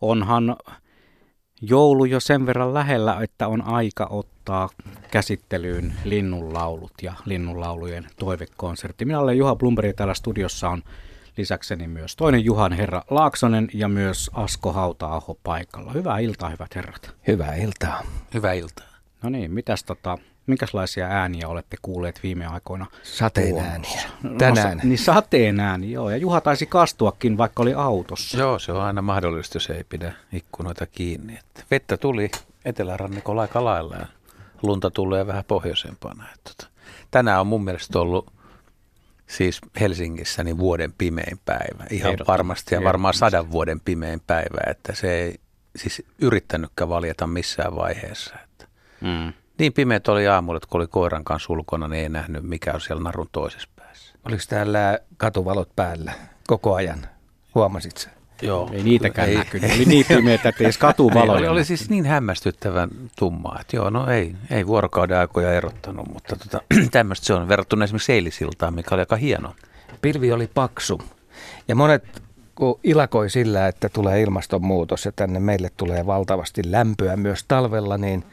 onhan joulu jo sen verran lähellä, että on aika ottaa käsittelyyn linnunlaulut ja linnunlaulujen toivekonsertti. Minä olen Juha Blumberg ja täällä studiossa on lisäkseni myös toinen Juhan herra Laaksonen ja myös Asko Hauta-aho paikalla. Hyvää iltaa, hyvät herrat. Hyvää iltaa. Hyvää iltaa. No niin, mitäs tota, minkälaisia ääniä olette kuulleet viime aikoina? Sateen ääniä. Tänään. No, niin sateen ääni, joo. Ja Juha taisi kastuakin, vaikka oli autossa. Joo, se on aina mahdollista, jos ei pidä ikkunoita kiinni. Että vettä tuli etelärannikolla aika lailla ja lunta tulee vähän pohjoisempana. Että tota, tänään on mun mielestä ollut siis Helsingissä niin vuoden pimein päivä. Ihan varmasti ja varmaan sadan vuoden pimein päivä, että se ei siis yrittänytkään valjeta missään vaiheessa. Että mm. Niin pimeät oli aamulla, että kun oli koiran kanssa ulkona, niin ei nähnyt mikä on siellä narun toisessa päässä. Oliko täällä katuvalot päällä koko ajan? Huomasit sen? Joo. Ei niitäkään ei, näkynyt. Oli niin pimeitä, että ei edes katuvaloja. oli, oli siis niin hämmästyttävän tummaa, että joo, no ei, ei vuorokauden aikoja erottanut, mutta tota, tämmöistä se on verrattuna esimerkiksi eilisiltaan, mikä oli aika hieno. Pilvi oli paksu ja monet kun ilakoi sillä, että tulee ilmastonmuutos ja tänne meille tulee valtavasti lämpöä myös talvella, niin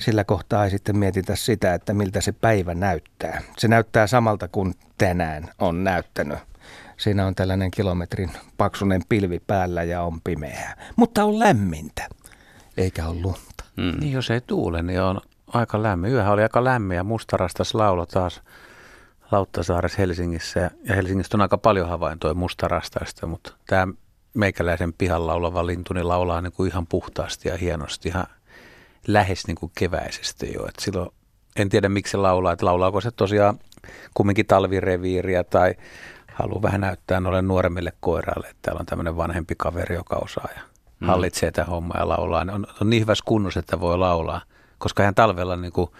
sillä kohtaa ei sitten mietitä sitä, että miltä se päivä näyttää. Se näyttää samalta kuin tänään on näyttänyt. Siinä on tällainen kilometrin paksunen pilvi päällä ja on pimeää. Mutta on lämmintä, eikä ole lunta. Mm. Niin jos ei tuule, niin on aika lämmin. Yöhän oli aika lämmin ja mustarastas laulo taas Lauttasaaressa Helsingissä. Ja Helsingistä on aika paljon havaintoja mustarastaista, mutta tämä meikäläisen pihalla oleva lintu niin laulaa niin kuin ihan puhtaasti ja hienosti, ihan lähes niin kuin keväisesti jo. Et silloin en tiedä miksi se laulaa, että laulaako se tosiaan kumminkin talvireviiriä tai haluaa vähän näyttää noille nuoremmille koiraille, että täällä on tämmöinen vanhempi kaveri, joka osaa ja mm. hallitsee tätä hommaa ja laulaa. On, on niin hyvässä kunnossa, että voi laulaa, koska hän talvella niin kuin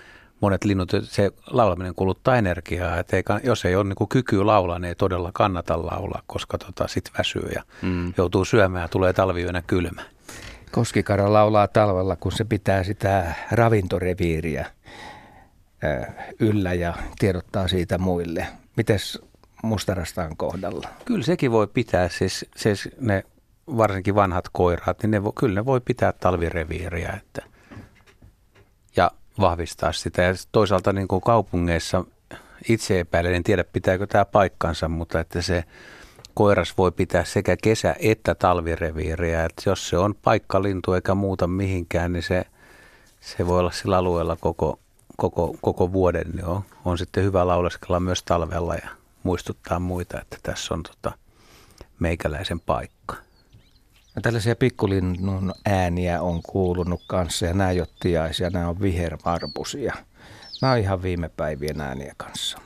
monet linnut, se laulaminen kuluttaa energiaa, että ei, jos ei ole niin kuin kyky laulaa, niin ei todella kannata laulaa, koska tota, sit väsyy ja mm. joutuu syömään ja tulee talviyönä kylmä. Koskikara laulaa talvella, kun se pitää sitä ravintoreviiriä yllä ja tiedottaa siitä muille. Mites mustarastaan kohdalla? Kyllä sekin voi pitää, siis, siis ne varsinkin vanhat koiraat, niin ne vo, kyllä ne voi pitää talvireviiriä että, ja vahvistaa sitä. Ja toisaalta niin kuin kaupungeissa itse epäilen, en tiedä pitääkö tämä paikkansa, mutta että se koiras voi pitää sekä kesä- että talvireviiriä. Että jos se on paikkalintu eikä muuta mihinkään, niin se, se voi olla sillä alueella koko, koko, koko vuoden. Niin on, on sitten hyvä lauleskella myös talvella ja muistuttaa muita, että tässä on tota meikäläisen paikka. Ja tällaisia pikkulinnun ääniä on kuulunut kanssa ja nämä ei ole tiaisia, nämä on vihervarpusia. Nämä on ihan viime päivien ääniä kanssa.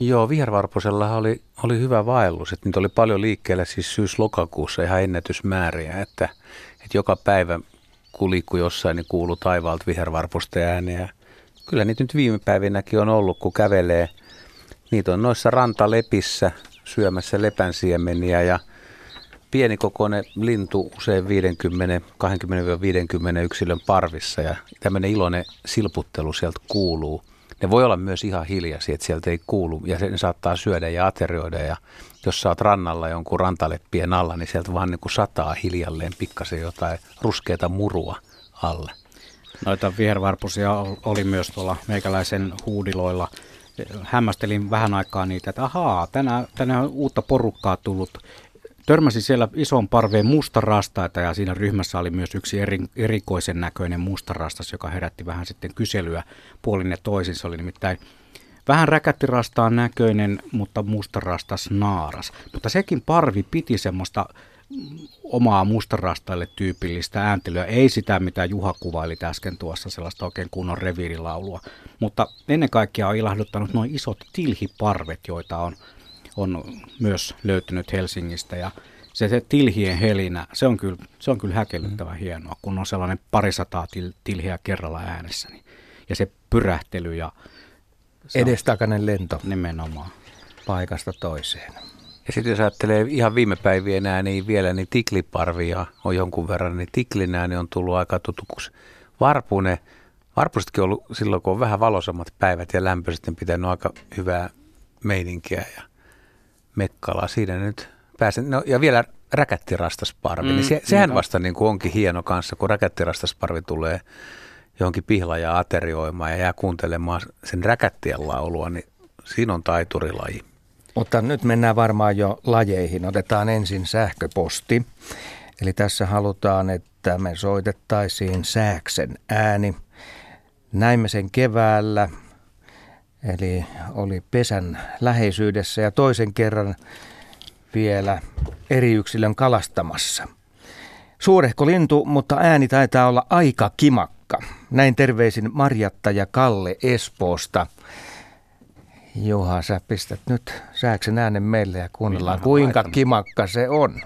Joo, vihervarpusella oli, oli hyvä vaellus, että niitä oli paljon liikkeellä siis syys-lokakuussa ihan ennätysmääriä, että, että joka päivä kun liikkui jossain, niin kuului taivaalta vihervarpusta ääniä. Kyllä niitä nyt viime päivinäkin on ollut, kun kävelee. Niitä on noissa rantalepissä syömässä lepänsiemeniä ja pienikokoinen lintu usein 50, 20-50 yksilön parvissa ja tämmöinen iloinen silputtelu sieltä kuuluu – ne voi olla myös ihan hiljaisia, että sieltä ei kuulu ja ne saattaa syödä ja aterioida ja jos sä oot rannalla jonkun rantaleppien alla, niin sieltä vaan niin kuin sataa hiljalleen pikkasen jotain ruskeata murua alle. Noita vihervarpusia oli myös tuolla meikäläisen huudiloilla. Hämmästelin vähän aikaa niitä, että ahaa, tänään, tänään on uutta porukkaa tullut Törmäsin siellä ison parveen mustarastaita ja siinä ryhmässä oli myös yksi eri, erikoisen näköinen mustarastas, joka herätti vähän sitten kyselyä puolin ja toisin. Se oli nimittäin vähän räkättirastaan näköinen, mutta mustarastas naaras. Mutta sekin parvi piti semmoista omaa mustarastaille tyypillistä ääntelyä, ei sitä mitä Juha kuvaili äsken tuossa, sellaista oikein kunnon reviirilaulua. Mutta ennen kaikkea on ilahduttanut noin isot tilhiparvet, joita on on myös löytynyt Helsingistä ja se, se tilhien helinä, se on kyllä, se on kyllä häkellyttävän mm. hienoa, kun on sellainen parisataa til, tilhiä kerralla äänessä. Niin, ja se pyrähtely ja... Se Edestakainen lento. Nimenomaan. Paikasta toiseen. Ja sitten jos ajattelee ihan viime päivien ääniä vielä, niin tikliparvia on jonkun verran, niin tiklin ääni on tullut aika tutuksi. Varpune, varpusetkin on ollut silloin, kun on vähän valoisammat päivät ja lämpöiset, niin pitänyt aika hyvää meininkiä ja Mekkala. Siinä nyt pääsen. No, ja vielä räkättirastasparvi, Mm, niin se, sehän niin vasta niin kuin onkin hieno kanssa, kun räkättirastasparvi tulee johonkin pihla ja aterioimaan ja jää kuuntelemaan sen räkättien laulua, niin siinä on taiturilaji. Mutta nyt mennään varmaan jo lajeihin. Otetaan ensin sähköposti. Eli tässä halutaan, että me soitettaisiin sääksen ääni. Näimme sen keväällä, eli oli pesän läheisyydessä ja toisen kerran vielä eri yksilön kalastamassa. Suurehko lintu, mutta ääni taitaa olla aika kimakka. Näin terveisin Marjatta ja Kalle Espoosta. Juha, sä pistät nyt sääksen äänen meille ja kuunnellaan, kuinka laitan. kimakka se on.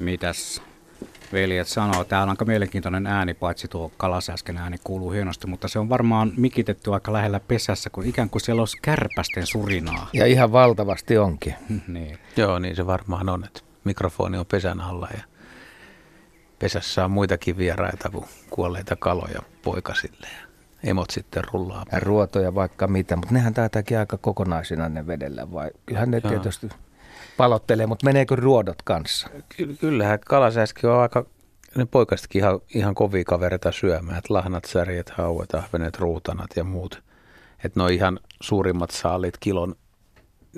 Mitäs veljet sanoo? Tää on aika mielenkiintoinen ääni, paitsi tuo kalasäsken ääni kuuluu hienosti, mutta se on varmaan mikitetty aika lähellä pesässä, kun ikään kuin siellä olisi kärpästen surinaa. Ja ihan valtavasti onkin. niin. Joo, niin se varmaan on, että mikrofoni on pesän alla ja pesässä on muitakin vieraita kuin kuolleita kaloja poikasille ja emot sitten rullaa. Ja ruotoja vaikka mitä, mutta nehän taitaakin aika kokonaisina ne vedellä vai? Kyllähän ne Joo. tietysti palottelee, mutta meneekö ruodot kanssa? Ky- kyllähän kalasäski on aika, ne poikasetkin ihan, ihan kovia kavereita syömään, että lahnat, särjet, hauet, ahvenet, ruutanat ja muut. Että ne on ihan suurimmat saalit kilon.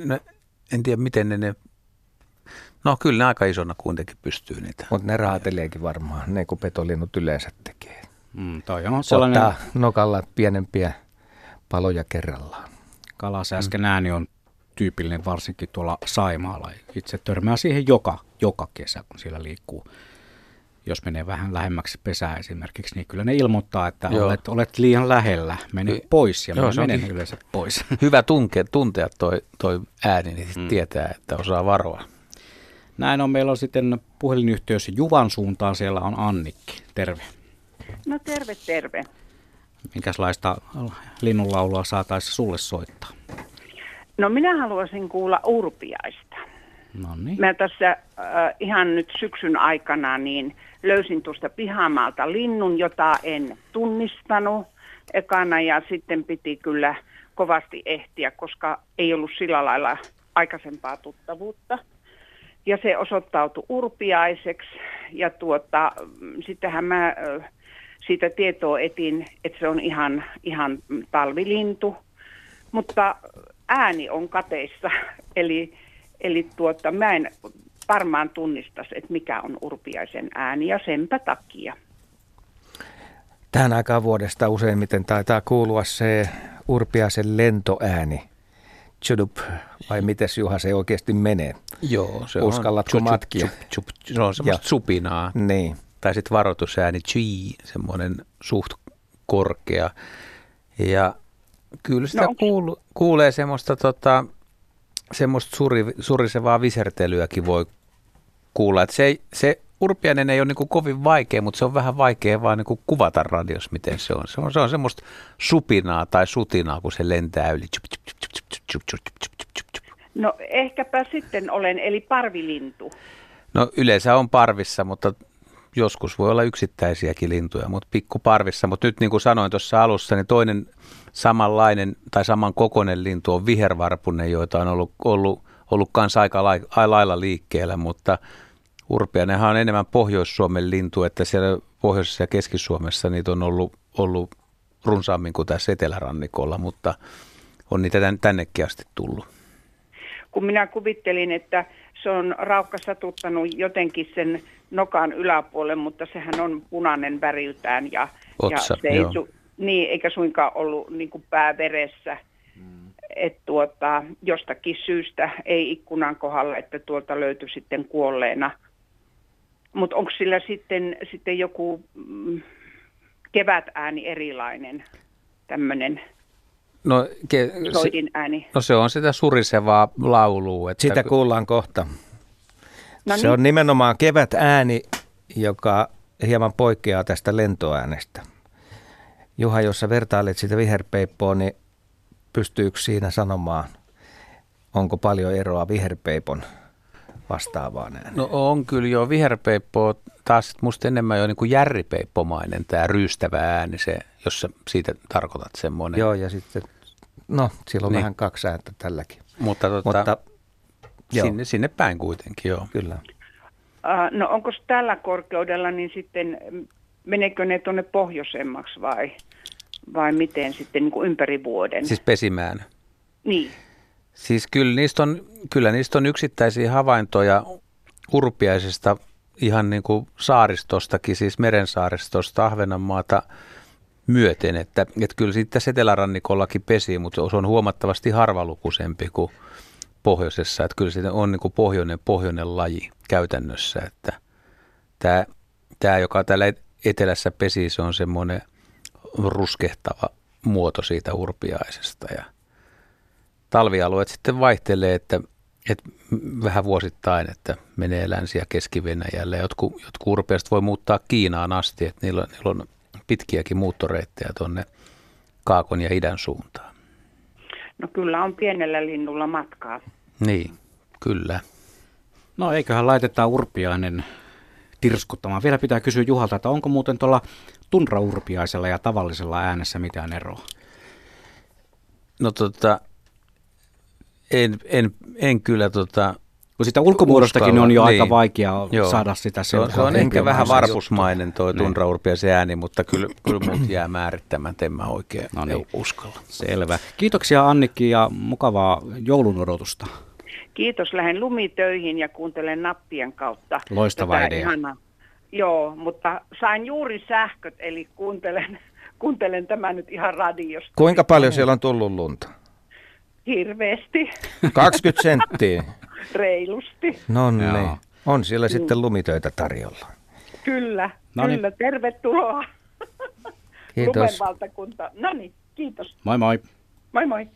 Ne, en tiedä miten ne, ne, no kyllä ne aika isona kuitenkin pystyy niitä. Mutta ne raateleekin varmaan, ne kun petolinnut yleensä tekee. Mm, toi on sellainen Ottaa nokalla pienempiä paloja kerrallaan. kalasäsken ääni on tyypillinen varsinkin tuolla Saimaalla. Itse törmää siihen joka, joka kesä, kun siellä liikkuu. Jos menee vähän lähemmäksi pesää esimerkiksi, niin kyllä ne ilmoittaa, että Joo. olet, olet liian lähellä, mene pois. Ja Joo, menen onkin- yleensä pois. Hyvä tunke, tuntea toi, toi ääni, niin sit tietää, että osaa varoa. Näin on. Meillä on sitten puhelinyhteys Juvan suuntaan. Siellä on Annikki. Terve. No terve, terve. Minkälaista linnunlaulua saataisiin sulle soittaa? No minä haluaisin kuulla urpiaista. No niin. Mä tässä äh, ihan nyt syksyn aikana niin löysin tuosta pihamaalta linnun, jota en tunnistanut ekana ja sitten piti kyllä kovasti ehtiä, koska ei ollut sillä lailla aikaisempaa tuttavuutta. Ja se osoittautui urpiaiseksi ja tuota, sittenhän mä äh, siitä tietoa etin, että se on ihan, ihan talvilintu, mutta ääni on kateissa, eli, eli tuota, mä en varmaan tunnistaisi, että mikä on urpiaisen ääni ja senpä takia. Tähän aikaan vuodesta useimmiten taitaa kuulua se urpiaisen lentoääni. chudup, vai miten Juha se oikeasti menee? Joo, se Uskallatko on matkia? Chup, chup, chup, se on semmoista Ja. supinaa. Niin. Tai sitten varoitusääni chi, semmoinen suht korkea. Ja Kyllä sitä no. kuul, kuulee semmoista, tota, semmoista suri, surisevaa visertelyäkin voi kuulla. Et se, se urpianen ei ole niin kovin vaikea, mutta se on vähän vaikea vaan niin kuvata radios, miten se on. Se on, se on semmoista supinaa tai sutinaa, kun se lentää yli. No ehkäpä sitten olen, eli parvilintu. No yleensä on parvissa, mutta joskus voi olla yksittäisiäkin lintuja, mutta pikkuparvissa. Mutta nyt niin kuin sanoin tuossa alussa, niin toinen samanlainen tai saman kokoinen lintu on vihervarpunen, joita on ollut, ollut, ollut kanssa aika lai- ai- lailla liikkeellä, mutta urpiainenhan on enemmän Pohjois-Suomen lintu, että siellä Pohjoisessa ja Keski-Suomessa niitä on ollut, ollut runsaammin kuin tässä etelärannikolla, mutta on niitä tän- tännekin asti tullut. Kun minä kuvittelin, että se on raukka satuttanut jotenkin sen nokan yläpuolelle, mutta sehän on punainen väriltään ja, Otsa, ja se ei joo. su, niin, eikä suinkaan ollut niin kuin pää veressä. Et tuota, jostakin syystä ei ikkunan kohdalla, että tuolta löytyi sitten kuolleena. Mutta onko sillä sitten, sitten joku mm, kevätääni erilainen, tämmöinen No, ke, soidin ääni? no se on sitä surisevaa laulua. Että Sitä kuullaan kohta. No se niin. on nimenomaan kevät ääni, joka hieman poikkeaa tästä lentoäänestä. Juha, jos sä vertailet sitä viherpeippoa, niin pystyykö siinä sanomaan, onko paljon eroa viherpeipon vastaavaan ääneen? No on kyllä jo viherpeippo taas musta enemmän jo niin järripeippomainen tämä ryystävä ääni, se, jos sä siitä tarkoitat semmoinen. Joo, ja sitten, no, siellä on Niin. vähän kaksi ääntä tälläkin. Mutta, tota, Mutta joo. sinne, sinne päin kuitenkin, joo. kyllä. Äh, no onko tällä korkeudella, niin sitten meneekö ne tuonne pohjoisemmaksi vai, vai miten sitten niin kuin ympäri vuoden? Siis pesimään. Niin. Siis kyllä niistä on, kyllä niistä on yksittäisiä havaintoja urpiaisesta ihan niin kuin saaristostakin, siis merensaaristosta, Ahvenanmaata myöten, että, että kyllä siitä tässä etelärannikollakin pesii, mutta se on huomattavasti harvalukuisempi kuin pohjoisessa, että kyllä siitä on niin kuin pohjoinen, pohjoinen laji käytännössä, että tämä, tämä, joka täällä etelässä pesii, se on semmoinen ruskehtava muoto siitä urpiaisesta ja talvialueet sitten vaihtelee, että, että vähän vuosittain, että menee Länsi- ja Keski-Venäjälle. Jotkut, jotkut urpeasta voi muuttaa Kiinaan asti, että niillä, on- niillä on pitkiäkin muuttoreittejä tuonne Kaakon ja idän suuntaan. No kyllä on pienellä linnulla matkaa. Niin, kyllä. No eiköhän laitetaan urpiainen tirskuttamaan. Vielä pitää kysyä Juhalta, että onko muuten tuolla tunraurpiaisella ja tavallisella äänessä mitään eroa? No tota, en, en, en kyllä tota, Kun sitä ulkomuodostakin Uskalla, on jo niin. aika vaikea Joo. saada sitä se on, se on ehkä vähän varpusmainen toi Niin. tunraurpiaisen ääni, mutta kyllä, kyllä mut jää määrittämättä, en mä oikein No niin. uskalla. Selvä. Kiitoksia Annikki ja mukavaa joulun odotusta. Kiitos, lähden lumitöihin ja kuuntelen nappien kautta. Loistava tätä idea. ihanaa. Joo, mutta sain juuri sähköt, eli kuuntelen, kuuntelen tämän nyt ihan radiosta. Kuinka paljon siellä on tullut lunta? Hirveästi, 20 senttiä. reilusti. No niin. On siellä sitten lumitöitä tarjolla. Kyllä, No niin. kyllä. Tervetuloa. Kiitos. Lumen valtakunta. No niin, kiitos. Moi moi. Moi moi.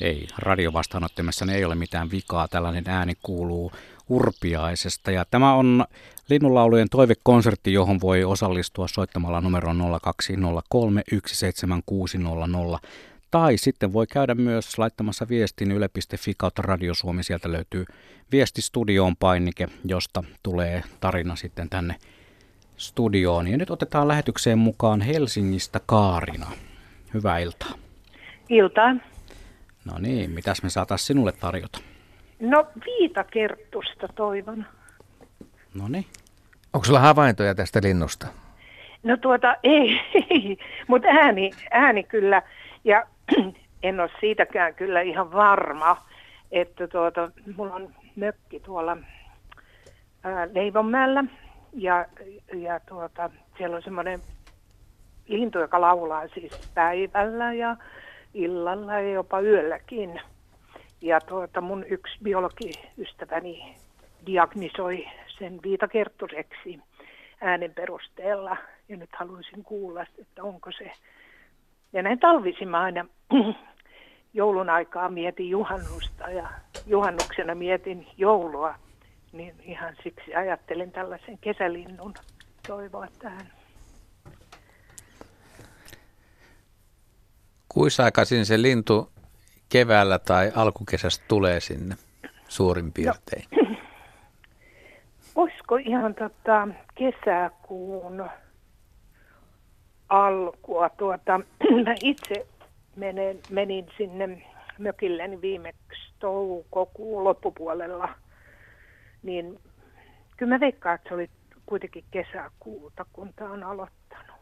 Ei, radiovastaanottimessa ei ole mitään vikaa. Tällainen ääni kuuluu Urpiaisesta. Ja tämä on Linnunlaulujen toivekonsertti, johon voi osallistua soittamalla numero 0203 17600. Tai sitten voi käydä myös laittamassa viestin yle.fi kautta radiosuomi. Sieltä löytyy viestistudioon painike, josta tulee tarina sitten tänne studioon. Ja nyt otetaan lähetykseen mukaan Helsingistä Kaarina. Hyvää iltaa. Iltaa. No niin, mitäs me saataisiin sinulle tarjota? No viitakerttusta toivon. No niin. Onko sulla havaintoja tästä linnusta? No tuota, ei, ei. mutta ääni, ääni kyllä. Ja en ole siitäkään kyllä ihan varma, että tuota, mulla on mökki tuolla ää, Leivonmäellä ja, ja tuota, siellä on semmoinen lintu, joka laulaa siis päivällä ja illalla ja jopa yölläkin. Ja tuota, mun yksi biologiystäväni diagnisoi sen viitakerttuseksi äänen perusteella. Ja nyt haluaisin kuulla, että onko se. Ja näin talvisin mä aina joulun aikaa mietin juhannusta ja juhannuksena mietin joulua. Niin ihan siksi ajattelin tällaisen kesälinnun toivoa tähän. Kuinka aikaisin se lintu keväällä tai alkukesästä tulee sinne suurin piirtein? No, olisiko ihan tota kesäkuun alkua? Tuota, mä itse menen, menin sinne mökilleni viimeksi toukokuun loppupuolella, niin kyllä mä veikkaan, että se oli kuitenkin kesäkuuta, kun tämä on aloittanut.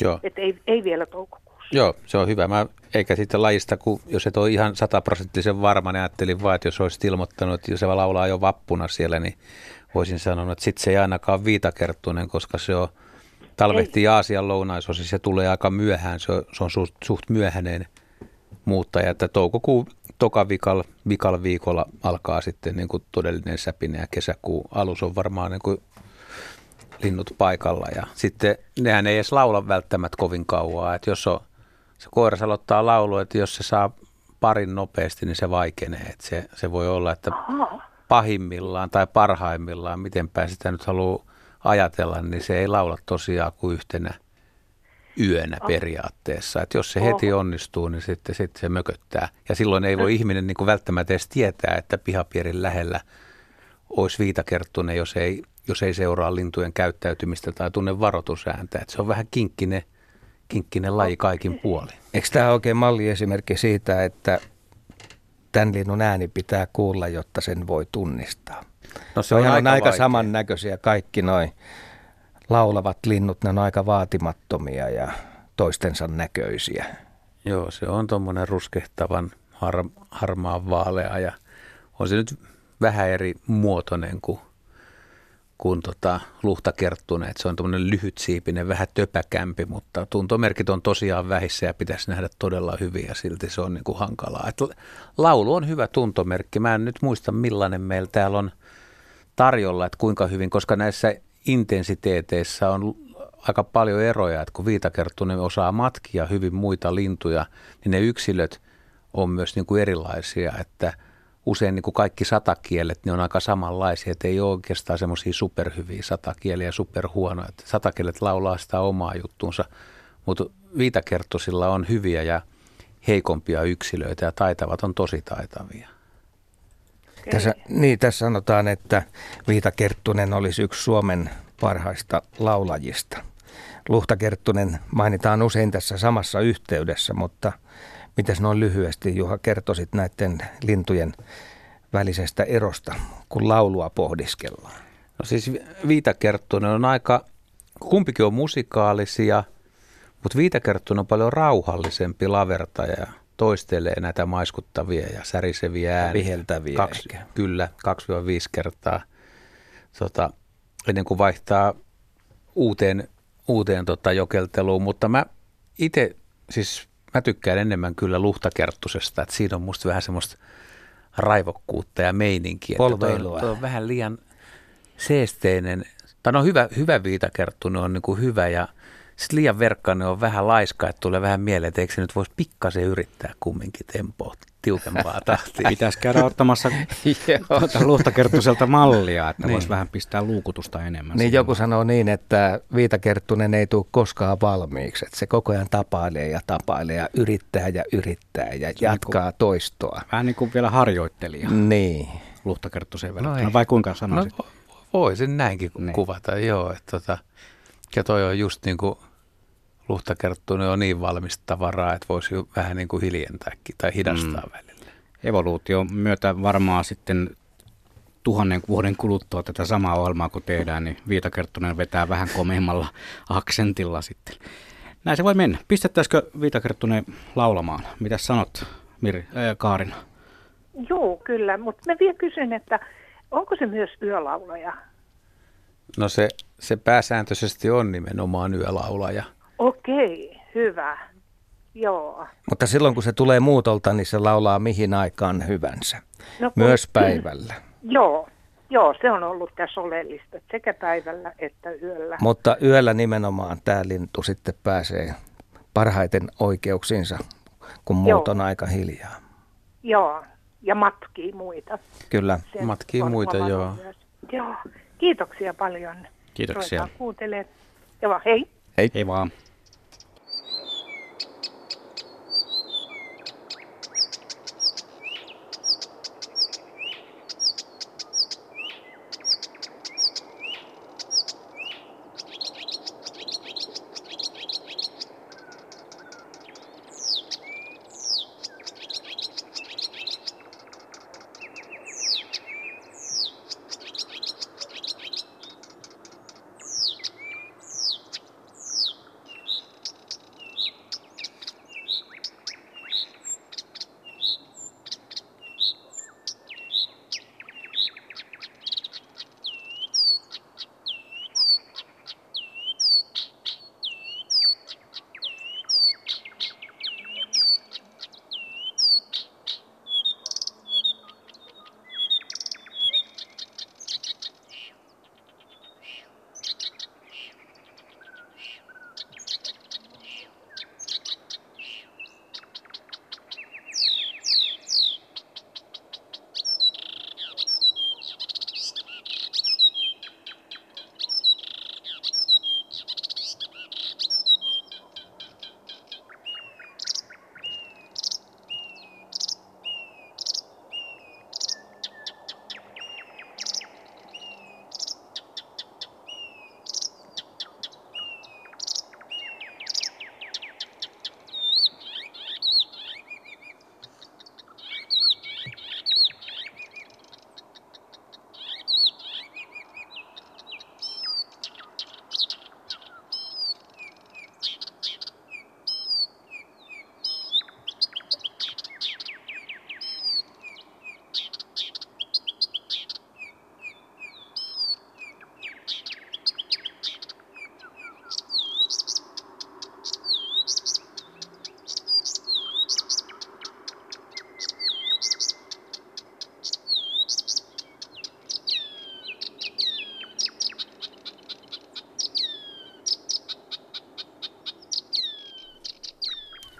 Joo. Et ei, ei vielä toukokuussa. Joo, se on hyvä. Mä, eikä sitten lajista, kun jos et ole ihan sataprosenttisen varma, niin ajattelin vaan, että jos olisit ilmoittanut, että jos se laulaa jo vappuna siellä, niin voisin sanoa, että sitten se ei ainakaan viitakerttuinen, koska se on talvehtii Aasian lounaisosissa se tulee aika myöhään, se on, se on suht, suht myöhäinen muuttaja, että toukokuun toka vikal, vikal viikolla alkaa sitten niin kuin todellinen säpine ja kesäkuun alus on varmaan niin kuin linnut paikalla. Ja sitten nehän ei edes laula välttämättä kovin kauaa, että jos on, se koiras aloittaa laulu, että jos se saa parin nopeasti, niin se vaikenee, että se, se voi olla, että pahimmillaan tai parhaimmillaan, mitenpä sitä nyt haluaa ajatella, niin se ei laula tosiaan kuin yhtenä yönä periaatteessa. Että jos se heti onnistuu, niin sitten, sitten se mököttää. Ja silloin ei voi ihminen niin kuin välttämättä edes tietää, että pihapierin lähellä olisi viitakerttunen, jos ei, jos ei seuraa lintujen käyttäytymistä tai tunne varoitusääntä. Että se on vähän kinkkinen, kinkkinen laji kaikin puolin. Eikö tämä oikein malliesimerkki siitä, että tämän linnun ääni pitää kuulla, jotta sen voi tunnistaa? No se on, aika, aika samannäköisiä kaikki noin laulavat linnut, ne on aika vaatimattomia ja toistensa näköisiä. Joo, se on tuommoinen ruskehtavan har, harmaan vaalea ja on se nyt vähän eri muotoinen kuin, kuin tota luhtakerttunen. se on tuommoinen lyhytsiipinen, vähän töpäkämpi, mutta tuntomerkit on tosiaan vähissä ja pitäisi nähdä todella hyviä, silti se on niin kuin hankalaa. Et laulu on hyvä tuntomerkki. Mä en nyt muista millainen meillä täällä on tarjolla, että kuinka hyvin, koska näissä intensiteeteissä on aika paljon eroja, että kun viitakerttunen osaa matkia hyvin muita lintuja, niin ne yksilöt on myös niin kuin erilaisia, että usein niin kuin kaikki satakielet ne on aika samanlaisia, että ei ole oikeastaan semmoisia superhyviä satakieliä ja superhuonoja. Että satakielet laulaa sitä omaa juttuunsa, mutta viitakerttusilla on hyviä ja heikompia yksilöitä ja taitavat on tosi taitavia. Tässä, niin, tässä sanotaan, että Viita Kerttunen olisi yksi Suomen parhaista laulajista. Luhta Kerttunen mainitaan usein tässä samassa yhteydessä, mutta mitäs noin lyhyesti Juha kertoisit näiden lintujen välisestä erosta, kun laulua pohdiskellaan? No siis Viita Kerttunen on aika, kumpikin on musikaalisia, mutta Viita Kerttunen on paljon rauhallisempi lavertaja toistelee näitä maiskuttavia ja säriseviä ääniä. Viheltäviä Kaksi, ehkä. Kyllä, 2-5 kertaa tota, ennen kuin vaihtaa uuteen, uuteen tota, jokelteluun. Mutta mä itse, siis mä tykkään enemmän kyllä luhtakerttusesta, että siinä on musta vähän semmoista raivokkuutta ja meininkiä. Polveilua. Tuo on vähän liian seesteinen, tai no hyvä, hyvä viitakerttunen on niin kuin hyvä ja sitten liian verkkainen on vähän laiska, että tulee vähän mieleen, että eikö se nyt voisi pikkasen yrittää kumminkin tempoa, tiukempaa tahtia. Pitäisi käydä ottamassa tuota luhtakerttuselta mallia, että niin. voisi vähän pistää luukutusta enemmän. Niin joku sanoo niin, että Viitakerttunen ei tule koskaan valmiiksi. Että se koko ajan tapailee ja tapailee ja yrittää ja yrittää ja se jatkaa niin kuin, toistoa. Vähän niin kuin vielä harjoittelija. Niin. Luhtakerttuseen verrattuna. No vai kuinka sanoisit? No, voisin näinkin niin. kuvata, joo. Että tota, ja toi on just niin kuin luhtakerttunen on niin valmista tavaraa, että voisi vähän niin kuin hiljentääkin tai hidastaa mm. välillä. Evoluutio myötä varmaan sitten tuhannen vuoden kuluttua tätä samaa ohjelmaa kun tehdään, niin Viitakerttunen vetää vähän komeimmalla aksentilla sitten. Näin se voi mennä. Pistettäisikö Viitakerttunen laulamaan? Mitä sanot, Miri, äh, Kaarina? Joo, kyllä, mutta mä vielä kysyn, että onko se myös yölaulaja? No se, se pääsääntöisesti on nimenomaan yölaulaja. Okei, hyvä. Joo. Mutta silloin kun se tulee muutolta, niin se laulaa mihin aikaan hyvänsä. No, kun, Myös päivällä. Joo, joo, se on ollut tässä oleellista, sekä päivällä että yöllä. Mutta yöllä nimenomaan tämä lintu sitten pääsee parhaiten oikeuksiinsa, kun muut on aika hiljaa. Joo, ja matkii muita. Kyllä. Se matkii muita, joo. Myös. Joo, kiitoksia paljon. Kiitoksia. Kuuntelee. Joo, hei. Hei. Hei vaan.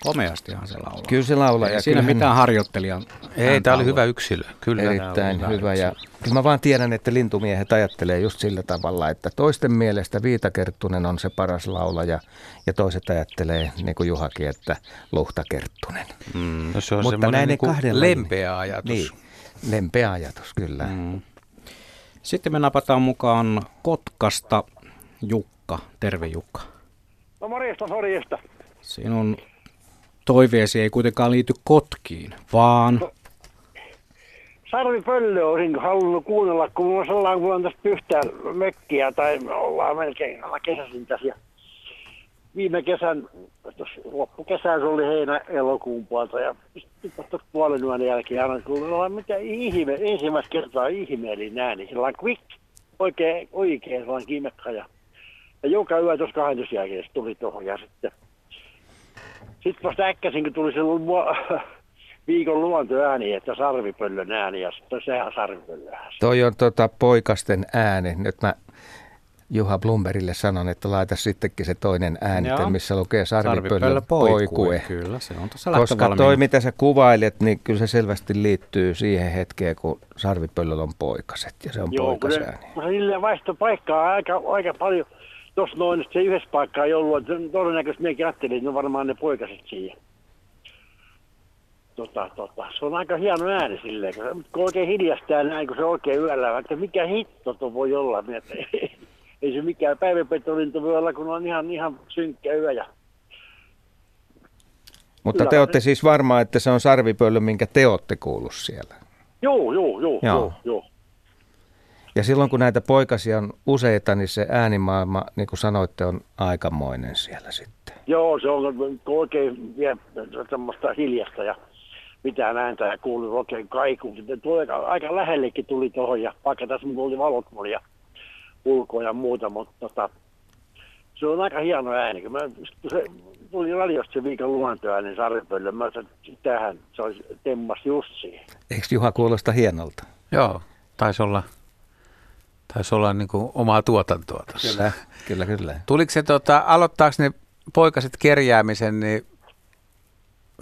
Komeastihan se laulaa. Kyllä se laulaa. Ei ja siinä mitään harjoittelijan. Ei, tämä oli hyvä yksilö. Kyllä. Erittäin hyvä. hyvä. Ja kyllä mä vaan tiedän, että lintumiehet ajattelee just sillä tavalla, että toisten mielestä Viitakerttunen on se paras laulaja ja toiset ajattelee, niin kuin Juhakin, että Luhtakerttunen. Mm. No se on Mutta näin niin kahden lempeä ajatus. Niin, lempeä ajatus, kyllä. Mm. Sitten me napataan mukaan Kotkasta Jukka. Terve Jukka. No morjesta, morjesta. Sinun toiveesi ei kuitenkaan liity kotkiin, vaan... No, Sarvi Pöllö olisin halunnut kuunnella, kun mulla on sellainen, kun on tästä pyhtää mökkiä, tai ollaan melkein alla kesäsin tässä. Viime kesän, loppukesän se oli heinä elokuun puolta, ja sitten puolen yön jälkeen aina kuullut, mitä ihme, ensimmäistä kertaa ihmeellinen ääni, sellainen quick, oikein, oikein sellainen kimekka, ja, ja joka yö tuossa 12 jälkeen tuli tuohon, ja sitten sitten vasta äkkäsin, kun tuli se viikon luontoääni, että sarvipöllön ääni, ja sitten sehän sarvipöllön ääni. Toi on tota poikasten ääni. Nyt mä Juha Blumberille sanon, että laita sittenkin se toinen äänite, Joo. missä lukee sarvipöllö Sarvipöllö poikue. poikue. Kyllä, se on tuossa Koska toi, mitä sä kuvailet, niin kyllä se selvästi liittyy siihen hetkeen, kun sarvipöllöllä on poikaset ja se on Joo, kun se, poikasääni. kun se vaihtoi paikkaa aika, aika paljon. Tuossa noin, se yhdessä paikkaa ei ollut. että Todennäköisesti minäkin ajattelin, että ne varmaan ne poikaset siihen. Tota, tota, se on aika hieno ääni silleen, kun, kun oikein hiljastaa näin, kun se oikein yöllä, että mikä hitto tuo voi olla. Niin, että ei se mikään päiväpetolintu voi olla, kun on ihan, ihan synkkä yö. Ja, Mutta Kyllä te olette siis varmaa, että se on sarvipöllö, minkä te olette kuullut siellä. joo, joo, joo, Joo. joo, joo. Ja silloin kun näitä poikasia on useita, niin se äänimaailma, niin kuin sanoitte, on aikamoinen siellä sitten. Joo, se on oikein vie semmoista hiljasta ja mitään ääntä ja kuuluu oikein kaiku. Sitten tuli aika, lähellekin tuli tuohon ja vaikka tässä mulla oli valot mulla ja ulkoa ja muuta, mutta tota, se on aika hieno ääni. Mä, se tuli radiosta se viikon luontoääni sarjapöllö, mä sanoin, että tähän se olisi temmas just siihen. Eikö Juha kuulosta hienolta? Joo, taisi olla, taisi olla niin kuin omaa tuotantoa tuossa. Kyllä, kyllä, kyllä. Tuliko se, tota, aloittaako ne poikaset kerjäämisen niin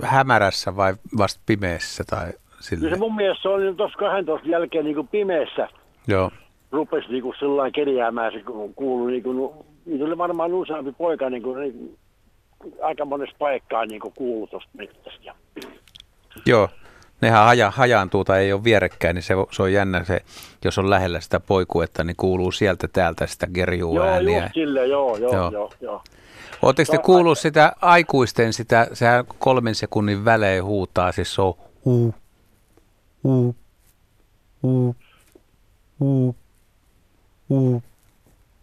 hämärässä vai vasta pimeässä tai Kyllä sille? se mun mielestä se oli tuossa 12 jälkeen niin kuin pimeässä Joo, rupesi niinku sellainen kerjäämään, se ku- kuului niinku, niitä oli varmaan useampi poika niinku, niin, aika monessa paikkaa niinku kuului tuosta metsästä. Ja, joo. Nehän haja, hajaantuu tai ei ole vierekkäin, niin se, se on jännä se, jos on lähellä sitä poikuetta, niin kuuluu sieltä täältä sitä gerjuu joo, ääniä. just silleen, joo, joo, Joo. joo, joo. joo. Oletteko te kuullut sitä aikuisten, sitä, sehän kolmen sekunnin välein huutaa, siis se on uu, uu, uu, uu, uu.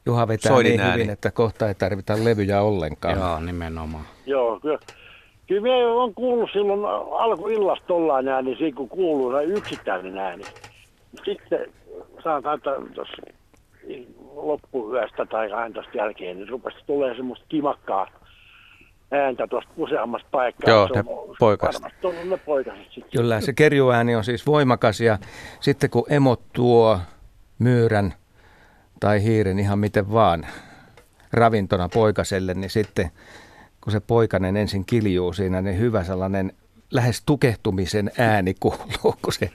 Juha vetää Soidin niin ääni. hyvin, että kohta ei tarvita levyjä ollenkaan. Joo, nimenomaan. Joo, kyllä. Kyllä minä olen kuullut silloin alkuillasta tollaan ääni, siinä kun kuuluu se yksittäinen ääni. Sitten sanotaan, että tuossa loppuyöstä tai aina tuosta jälkeen, niin rupesi tulee semmoista kimakkaa ääntä tuosta useammasta paikkaa. Joo, Se ne poikaset. Ne poikaset sitten. Kyllä, se kerjuääni on siis voimakas ja sitten kun emot tuo myyrän tai hiiren ihan miten vaan ravintona poikaselle, niin sitten kun se poikanen ensin kiljuu siinä, niin hyvä sellainen lähes tukehtumisen ääni kuuluu, kun se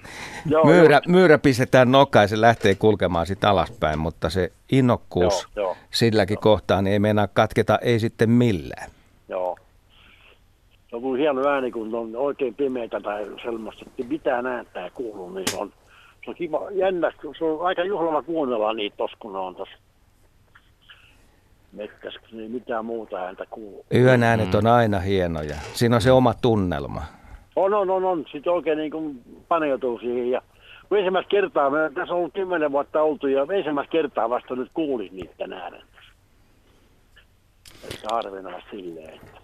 Joo, myyrä, myyrä pistetään nokkaan ja se lähtee kulkemaan sitten alaspäin, mutta se innokkuus Joo, joo, silläkin kohtaa niin ei meinaa katketa, ei sitten millään. Joo. Se on kyllä hieno ääni, kun on oikein pimeitä tai semmoista, että mitään ääntä ei kuulu, niin se on, se on kiva, jännä, se on aika juhlava kuunnella niitä tossa, kun on tossa metsässä, kun ei mitään muuta ääntä kuulu. Yön äänet on aina hienoja. Siinä on se oma tunnelma. On, on, on, on. Sitten oikein niin kuin paneutuu siihen. Ja kun ensimmäistä kertaa, me tässä on ollut kymmenen vuotta oltu ja ensimmäistä kertaa vasta nyt kuulin niiden äänen. Että harvinaista silleen. että-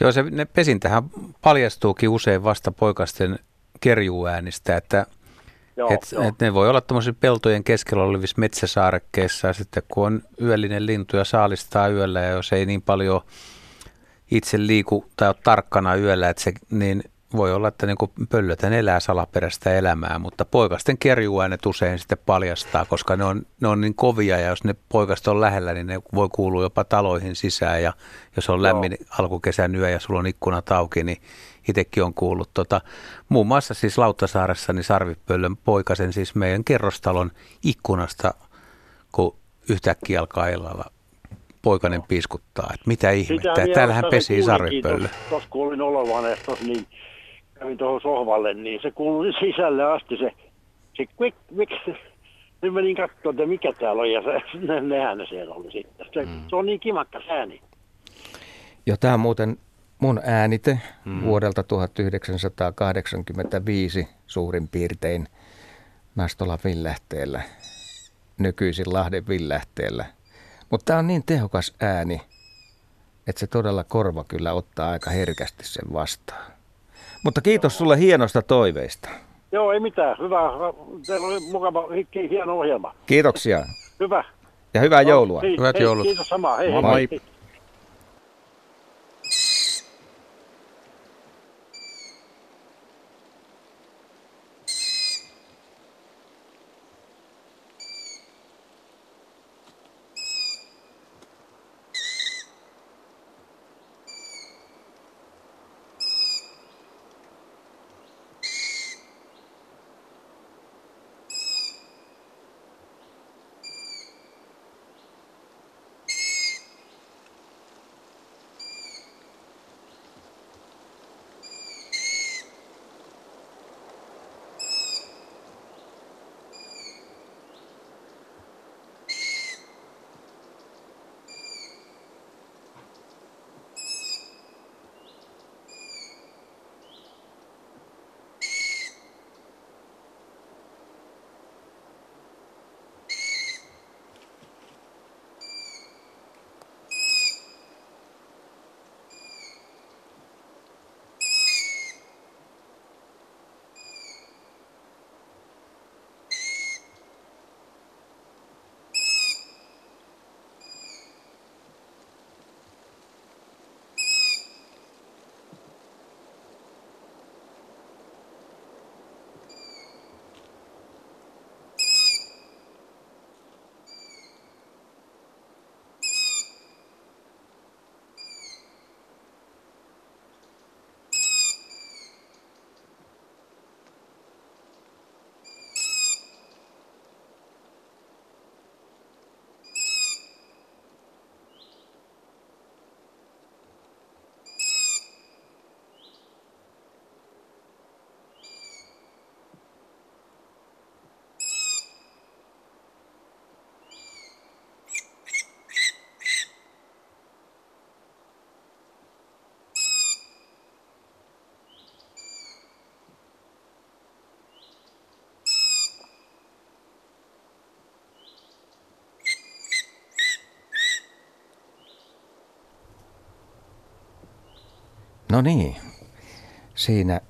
Joo, se ne pesintähän paljastuukin usein vasta poikasten kerjuäänistä, että Joo, et, joo. et ne voi olla tuommoisen peltojen keskellä olevissa metsäsaarekkeissa ja sitten kun on yöllinen lintu ja saalistaa yöllä ja jos ei niin paljon itse liiku tai ole tarkkana yöllä, että se, niin voi olla, että niin pöllötän elää salaperäistä elämää, mutta poikasten kerjuäänet usein sitten paljastaa, koska ne on, ne on niin kovia ja jos ne poikasta on lähellä, niin ne voi kuulua jopa taloihin sisään ja jos on lämmin alkukesän yö ja sulla on ikkunat auki, niin itsekin on kuullut. Tota, muun muassa siis Lauttasaaressa niin Sarvipöllön poikasen siis meidän kerrostalon ikkunasta, kun yhtäkkiä alkaa illalla poikainen piiskuttaa, että mitä ihmettä, että täällähän pesii sarvipöllö. Tuossa kun olin niin kävin tuohon sohvalle, niin se kuului sisälle asti se, se quick, quick. Nyt menin katsomaan, että mikä täällä on, ja se, ne, nehän ne siellä oli sitten. Se, mm. se on niin kimakkas ääni. Ja tämä muuten mun äänite mm. vuodelta 1985 suurin piirtein Nastola Villähteellä, nykyisin Lahden Villähteellä. Mutta tämä on niin tehokas ääni, että se todella korva kyllä ottaa aika herkästi sen vastaan. Mutta kiitos sulle hienosta toiveista. Joo, ei mitään. Hyvä. Teillä oli mukava, hi- hieno ohjelma. Kiitoksia Hyvä. ja hyvää joulua. Hei, Hyvät hei, joulut. Kiitos samaa. Hei, Moi hei, hei. No niin, siinä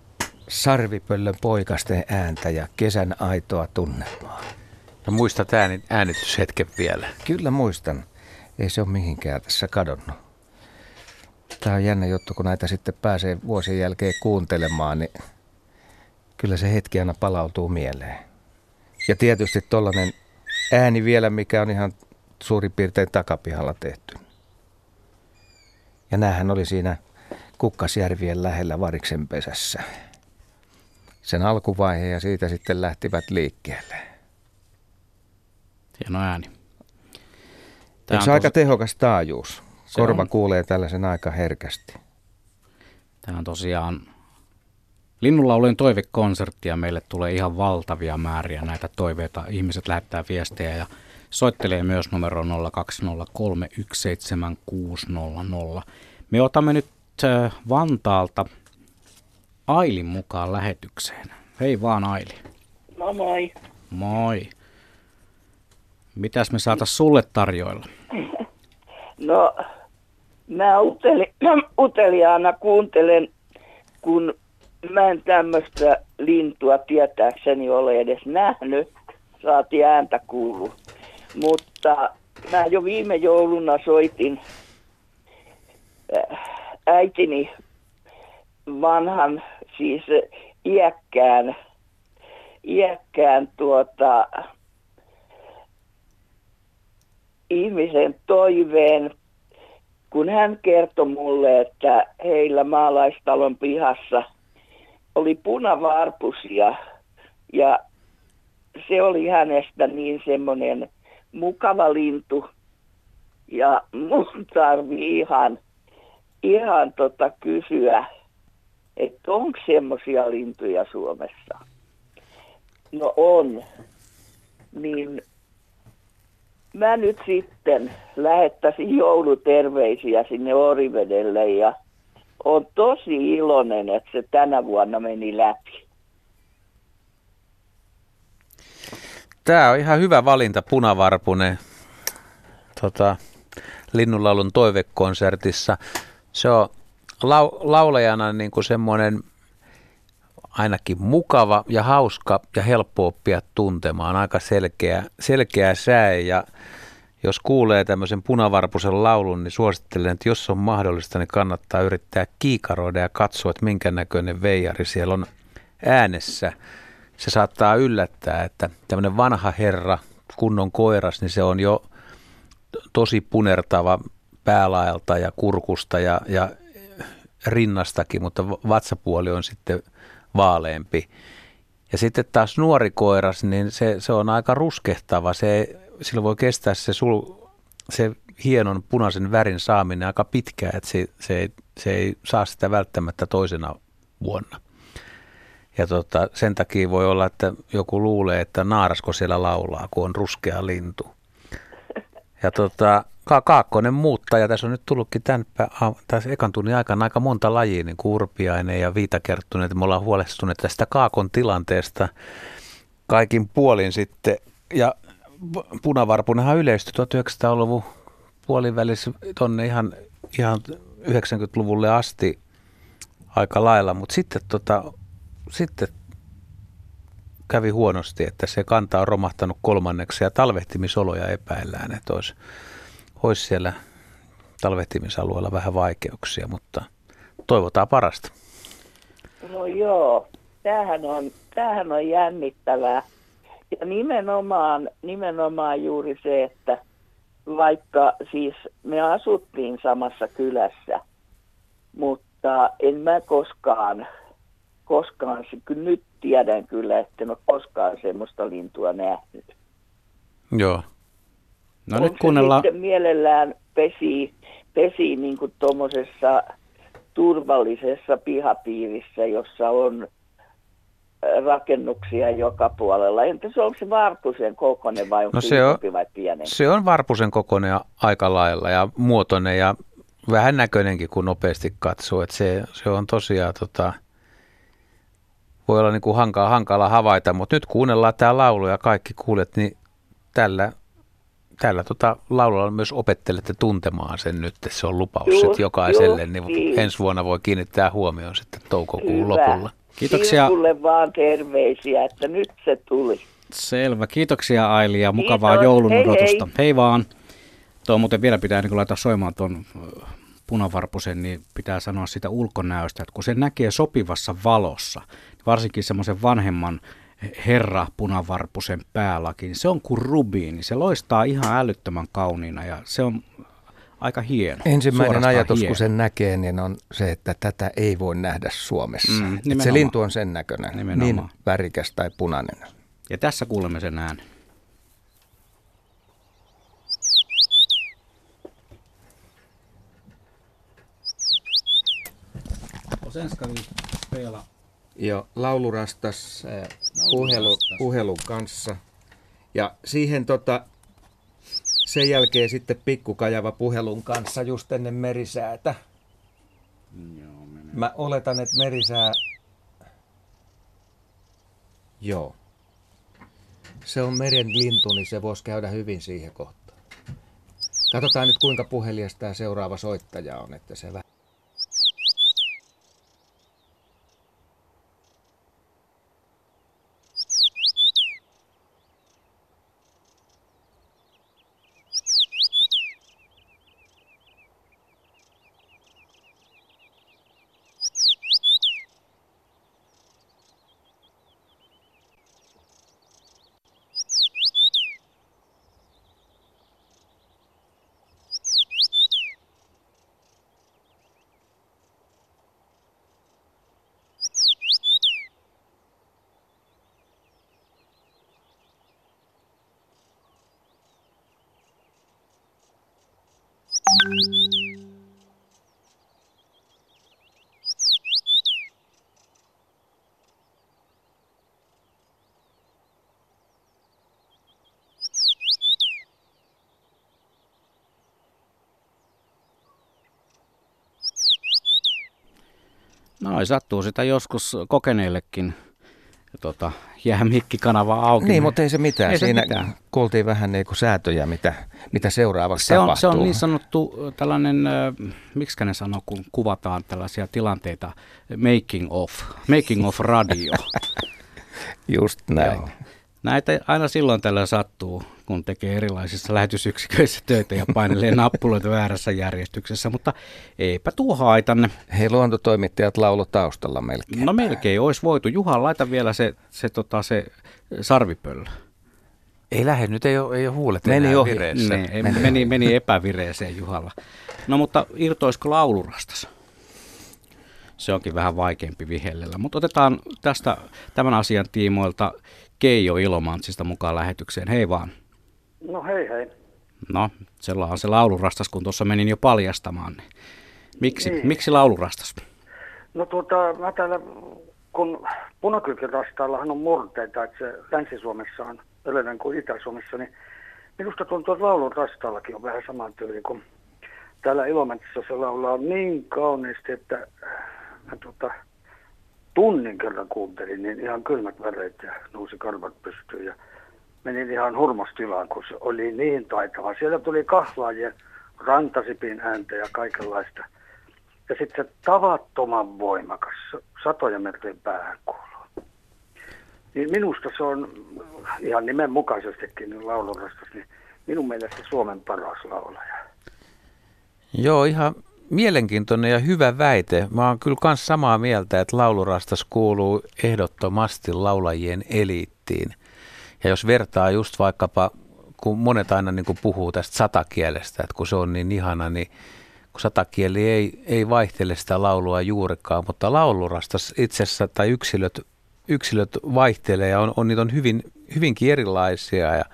sarvipöllön poikasten ääntä ja kesän aitoa tunnelmaa. Ja muistat ääni, äänityshetken vielä. Kyllä muistan. Ei se ole mihinkään tässä kadonnut. Tämä on jännä juttu, kun näitä sitten pääsee vuosien jälkeen kuuntelemaan, niin kyllä se hetki aina palautuu mieleen. Ja tietysti tollainen ääni vielä, mikä on ihan suurin piirtein takapihalla tehty. Ja näähän oli siinä Kukkasjärvien lähellä Variksen pesässä. Sen alkuvaihe ja siitä sitten lähtivät liikkeelle. Hieno ääni. Tämä on aika tehokas taajuus? Korva on. kuulee tällaisen aika herkästi. Tämä on tosiaan Linnunlaulujen toivekonsertti ja meille tulee ihan valtavia määriä näitä toiveita. Ihmiset lähettää viestejä ja soittelee myös numero 020317600. Me otamme nyt Vantaalta Ailin mukaan lähetykseen. Hei vaan Aili. No moi. Moi. Mitäs me saatais sulle tarjoilla? No, mä uteli, uteliaana kuuntelen, kun mä en tämmöistä lintua tietääkseni ole edes nähnyt, saati ääntä kuulu. Mutta mä jo viime jouluna soitin äh, äitini vanhan, siis iäkkään, iäkkään tuota, ihmisen toiveen, kun hän kertoi mulle, että heillä maalaistalon pihassa oli punavarpusia ja se oli hänestä niin semmoinen mukava lintu ja mun tarvii ihan, ihan tota kysyä, että onko semmoisia lintuja Suomessa? No on. Niin mä nyt sitten lähettäisin jouluterveisiä sinne Orivedelle ja on tosi iloinen, että se tänä vuonna meni läpi. Tämä on ihan hyvä valinta punavarpunen tota, Linnunlaulun toivekonsertissa. Se on lau, laulajana niin kuin semmoinen ainakin mukava ja hauska ja helppo oppia tuntemaan. Aika selkeä, selkeä säe ja jos kuulee tämmöisen punavarpusen laulun, niin suosittelen, että jos on mahdollista, niin kannattaa yrittää kiikaroida ja katsoa, että minkä näköinen veijari siellä on äänessä. Se saattaa yllättää, että tämmöinen vanha herra, kunnon koiras, niin se on jo tosi punertava päälaelta ja kurkusta ja, ja rinnastakin, mutta vatsapuoli on sitten vaaleampi. Ja sitten taas nuori koiras, niin se, se on aika ruskehtava. Se, sillä voi kestää se, sul, se hienon punaisen värin saaminen aika pitkään, että se, se, ei, se ei saa sitä välttämättä toisena vuonna. Ja tota, sen takia voi olla, että joku luulee, että naarasko siellä laulaa, kun on ruskea lintu. Ja tota, kaakkonen muuttaja, tässä on nyt tullutkin tämän, tässä ekan tunnin aikana aika monta lajia, niin kuin urpiainen ja viitakerttunen, me ollaan huolestuneet tästä kaakon tilanteesta kaikin puolin sitten. Ja punavarpunenhan yleistyi 1900-luvun puolivälissä tuonne ihan, ihan 90-luvulle asti aika lailla, mutta sitten, tota, sitten kävi huonosti, että se kanta on romahtanut kolmanneksi ja talvehtimisoloja epäillään, että olisi, olisi siellä talvehtimisalueella vähän vaikeuksia, mutta toivotaan parasta. No joo, tämähän on, tämähän on jännittävää. Ja nimenomaan, nimenomaan juuri se, että vaikka siis me asuttiin samassa kylässä, mutta en mä koskaan, koskaan, nyt tiedän kyllä, että en ole koskaan semmoista lintua nähnyt. Joo. No nyt kuunnellaan. Se sitten mielellään pesi, pesi niin kuin tuommoisessa turvallisessa pihapiirissä, jossa on rakennuksia joka puolella. Entä se onko se varpusen kokoinen vai onko No se, on- vai pienempi? Se on varpusen kokoinen aika lailla ja muotoinen ja vähän näköinenkin, kun nopeasti katsoo. Että se, se on tosiaan, tota, voi olla niin kuin hankala, hankala havaita, mutta nyt kuunnellaan tämä laulu ja kaikki kuulet, niin tällä tällä tota, laululla myös opettelette tuntemaan sen nyt, että se on lupaus Just, sit jokaiselle, just niin niin. ensi vuonna voi kiinnittää huomioon sitten toukokuun Hyvä. lopulla. Kiitoksia. Silpulle vaan terveisiä, että nyt se tuli. Selvä. Kiitoksia Aili ja mukavaa Kiitos. joulun Hei, odotusta. hei. hei vaan. Tuo muuten vielä pitää niin laittaa soimaan tuon punavarpusen, niin pitää sanoa sitä ulkonäöstä, että kun se näkee sopivassa valossa, varsinkin semmoisen vanhemman herra punavarpusen päälläkin, se on kuin rubiini. Se loistaa ihan älyttömän kauniina ja se on aika hieno. Ensimmäinen ajatus, hieno. kun sen näkee, niin on se, että tätä ei voi nähdä Suomessa. Mm, Mm, se lintu on sen näköinen, Nimenomaan. niin värikäs tai punainen. Ja tässä kuulemme sen äänen. Och sen ska vi spela Jo, laulurastas äh, puhelu, puhelun kanssa. Ja siihen tota, sen jälkeen sitten pikkukajava puhelun kanssa just ennen merisäätä. Mä oletan, että merisää... Joo. Se on meren lintu, niin se voisi käydä hyvin siihen kohtaan. Katsotaan nyt kuinka puhelias tämä seuraava soittaja on, että se vähän... No sattuu sitä joskus kokeneillekin. Tota, jää mikkikanava auki. Niin, mutta ei se mitään. Ei se Siinä mitään. Kuultiin vähän niin kuin säätöjä, mitä, mitä seuraavaksi Se on, tapahtuu. se on niin sanottu tällainen, miksi ne sanoo, kun kuvataan tällaisia tilanteita, making of, making of radio. Just näin. Joo. Näitä aina silloin tällä sattuu, kun tekee erilaisissa lähetysyksiköissä töitä ja painelee nappuloita väärässä järjestyksessä, mutta eipä tuo haitanne. Hei, luontotoimittajat laulo taustalla melkein. No melkein olisi voitu. Juha, laita vielä se, se, tota, se sarvipöllö. Ei lähde, nyt ei ole, ei ole huulet Meni enää ohi. vireessä. Niin, ei, meni, meni epävireeseen Juhalla. No mutta irtoisiko laulurastas? Se onkin vähän vaikeampi vihellellä. Mutta otetaan tästä tämän asian tiimoilta Keijo Ilomantsista mukaan lähetykseen. Hei vaan. No hei hei. No, sellainen on se laulurastas, kun tuossa menin jo paljastamaan. Niin. Miksi, Niin. miksi laulurastas? No tuota, mä täällä, kun punakylkirastaallahan on murteita, että se Länsi-Suomessa on enemmän kuin Itä-Suomessa, niin minusta tuntuu, että laulun rastaallakin on vähän saman tyyli kuin täällä Ilomantsissa se laulaa niin kauniisti, että mä tuota, tunnin kerran kuuntelin, niin ihan kylmät väreet ja nousi karvat pystyyn ja menin ihan hurmostilaan, kun se oli niin taitava. Sieltä tuli kahlaajien rantasipin ääntä ja kaikenlaista. Ja sitten se tavattoman voimakas, satoja metriä päähän kuuluu. Niin minusta se on ihan nimenmukaisestikin niin laulurastas, niin minun mielestä Suomen paras laulaja. Joo, ihan mielenkiintoinen ja hyvä väite. Mä oon kyllä myös samaa mieltä, että laulurastas kuuluu ehdottomasti laulajien eliittiin. Ja jos vertaa just vaikkapa, kun monet aina niin kuin puhuu tästä satakielestä, että kun se on niin ihana, niin kun satakieli ei, ei vaihtele sitä laulua juurikaan, mutta laulurastas itse asiassa tai yksilöt, yksilöt vaihtelee ja on, on, niitä on hyvin, hyvinkin erilaisia ja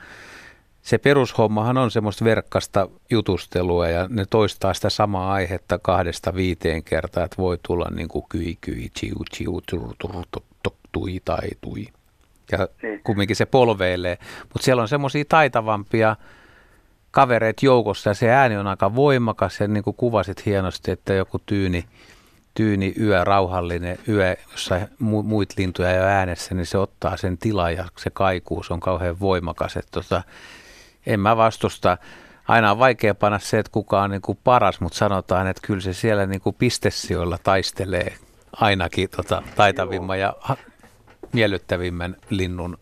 se perushommahan on semmoista verkkasta jutustelua ja ne toistaa sitä samaa aihetta kahdesta viiteen kertaa, että voi tulla niin kuin kyi, kyi, chiu, chiu, tur, tur, tok, tok, tui, tai, tui. Ja Niin. kumminkin se polveilee. Mutta siellä on semmoisia taitavampia kavereita joukossa ja se ääni on aika voimakas ja niin kuin kuvasit hienosti, että joku tyyni, tyyni yö, rauhallinen yö, jossa mu- muit lintuja ei ole äänessä, niin se ottaa sen tilan ja se kaikuu, se on kauhean voimakas. Että tota, En mä vastusta. Aina on vaikea panna se, että kuka on niin kuin paras, mutta sanotaan, että kyllä se siellä niin kuin pistesijoilla taistelee ainakin tota, taitavimman ja ha- miellyttävimmän linnun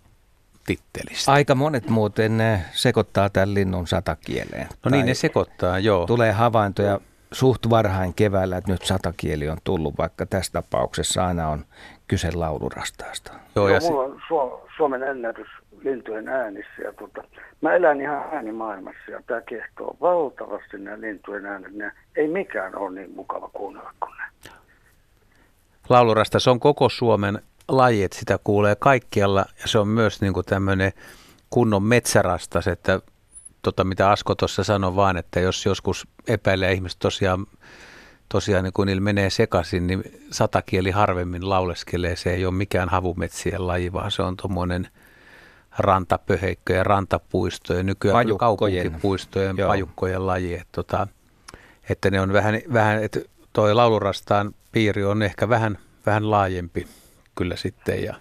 tittelistä. Aika monet muuten eh, sekoittaa tämän linnun satakieleen. No niin, Tai ne sekoittaa, joo. Tulee havaintoja suht varhain keväällä, että nyt satakieli on tullut, vaikka tässä tapauksessa aina on kyse laulurastaasta. joo, ja se, mulla on Su- Suomen ennätys lintujen äänissä. Ja tota, mä elän ihan äänimaailmassa ja tämä kehtoo valtavasti nämä lintujen äänet. Ne, ei mikään ole niin mukava kuunnella kuin ne. laulurasta, se on koko Suomen laji, että sitä kuulee kaikkialla ja se on myös niin kuin tämmöinen kunnon metsärastas, että tota, mitä Asko tuossa sanoi vaan, että jos joskus epäilee ihmiset tosiaan, tosiaan niin kun niillä menee sekaisin, niin satakieli harvemmin lauleskelee, se ei ole mikään havumetsien laji, vaan se on tuommoinen rantapöheikköjen, rantapuistojen, nykyään Pajukkojen. kaupunkipuistojen, Joo. pajukkojen laji, että, tota, että ne on vähän, vähän että toi laulurastaan piiri on ehkä vähän, vähän laajempi kyllä sitten ja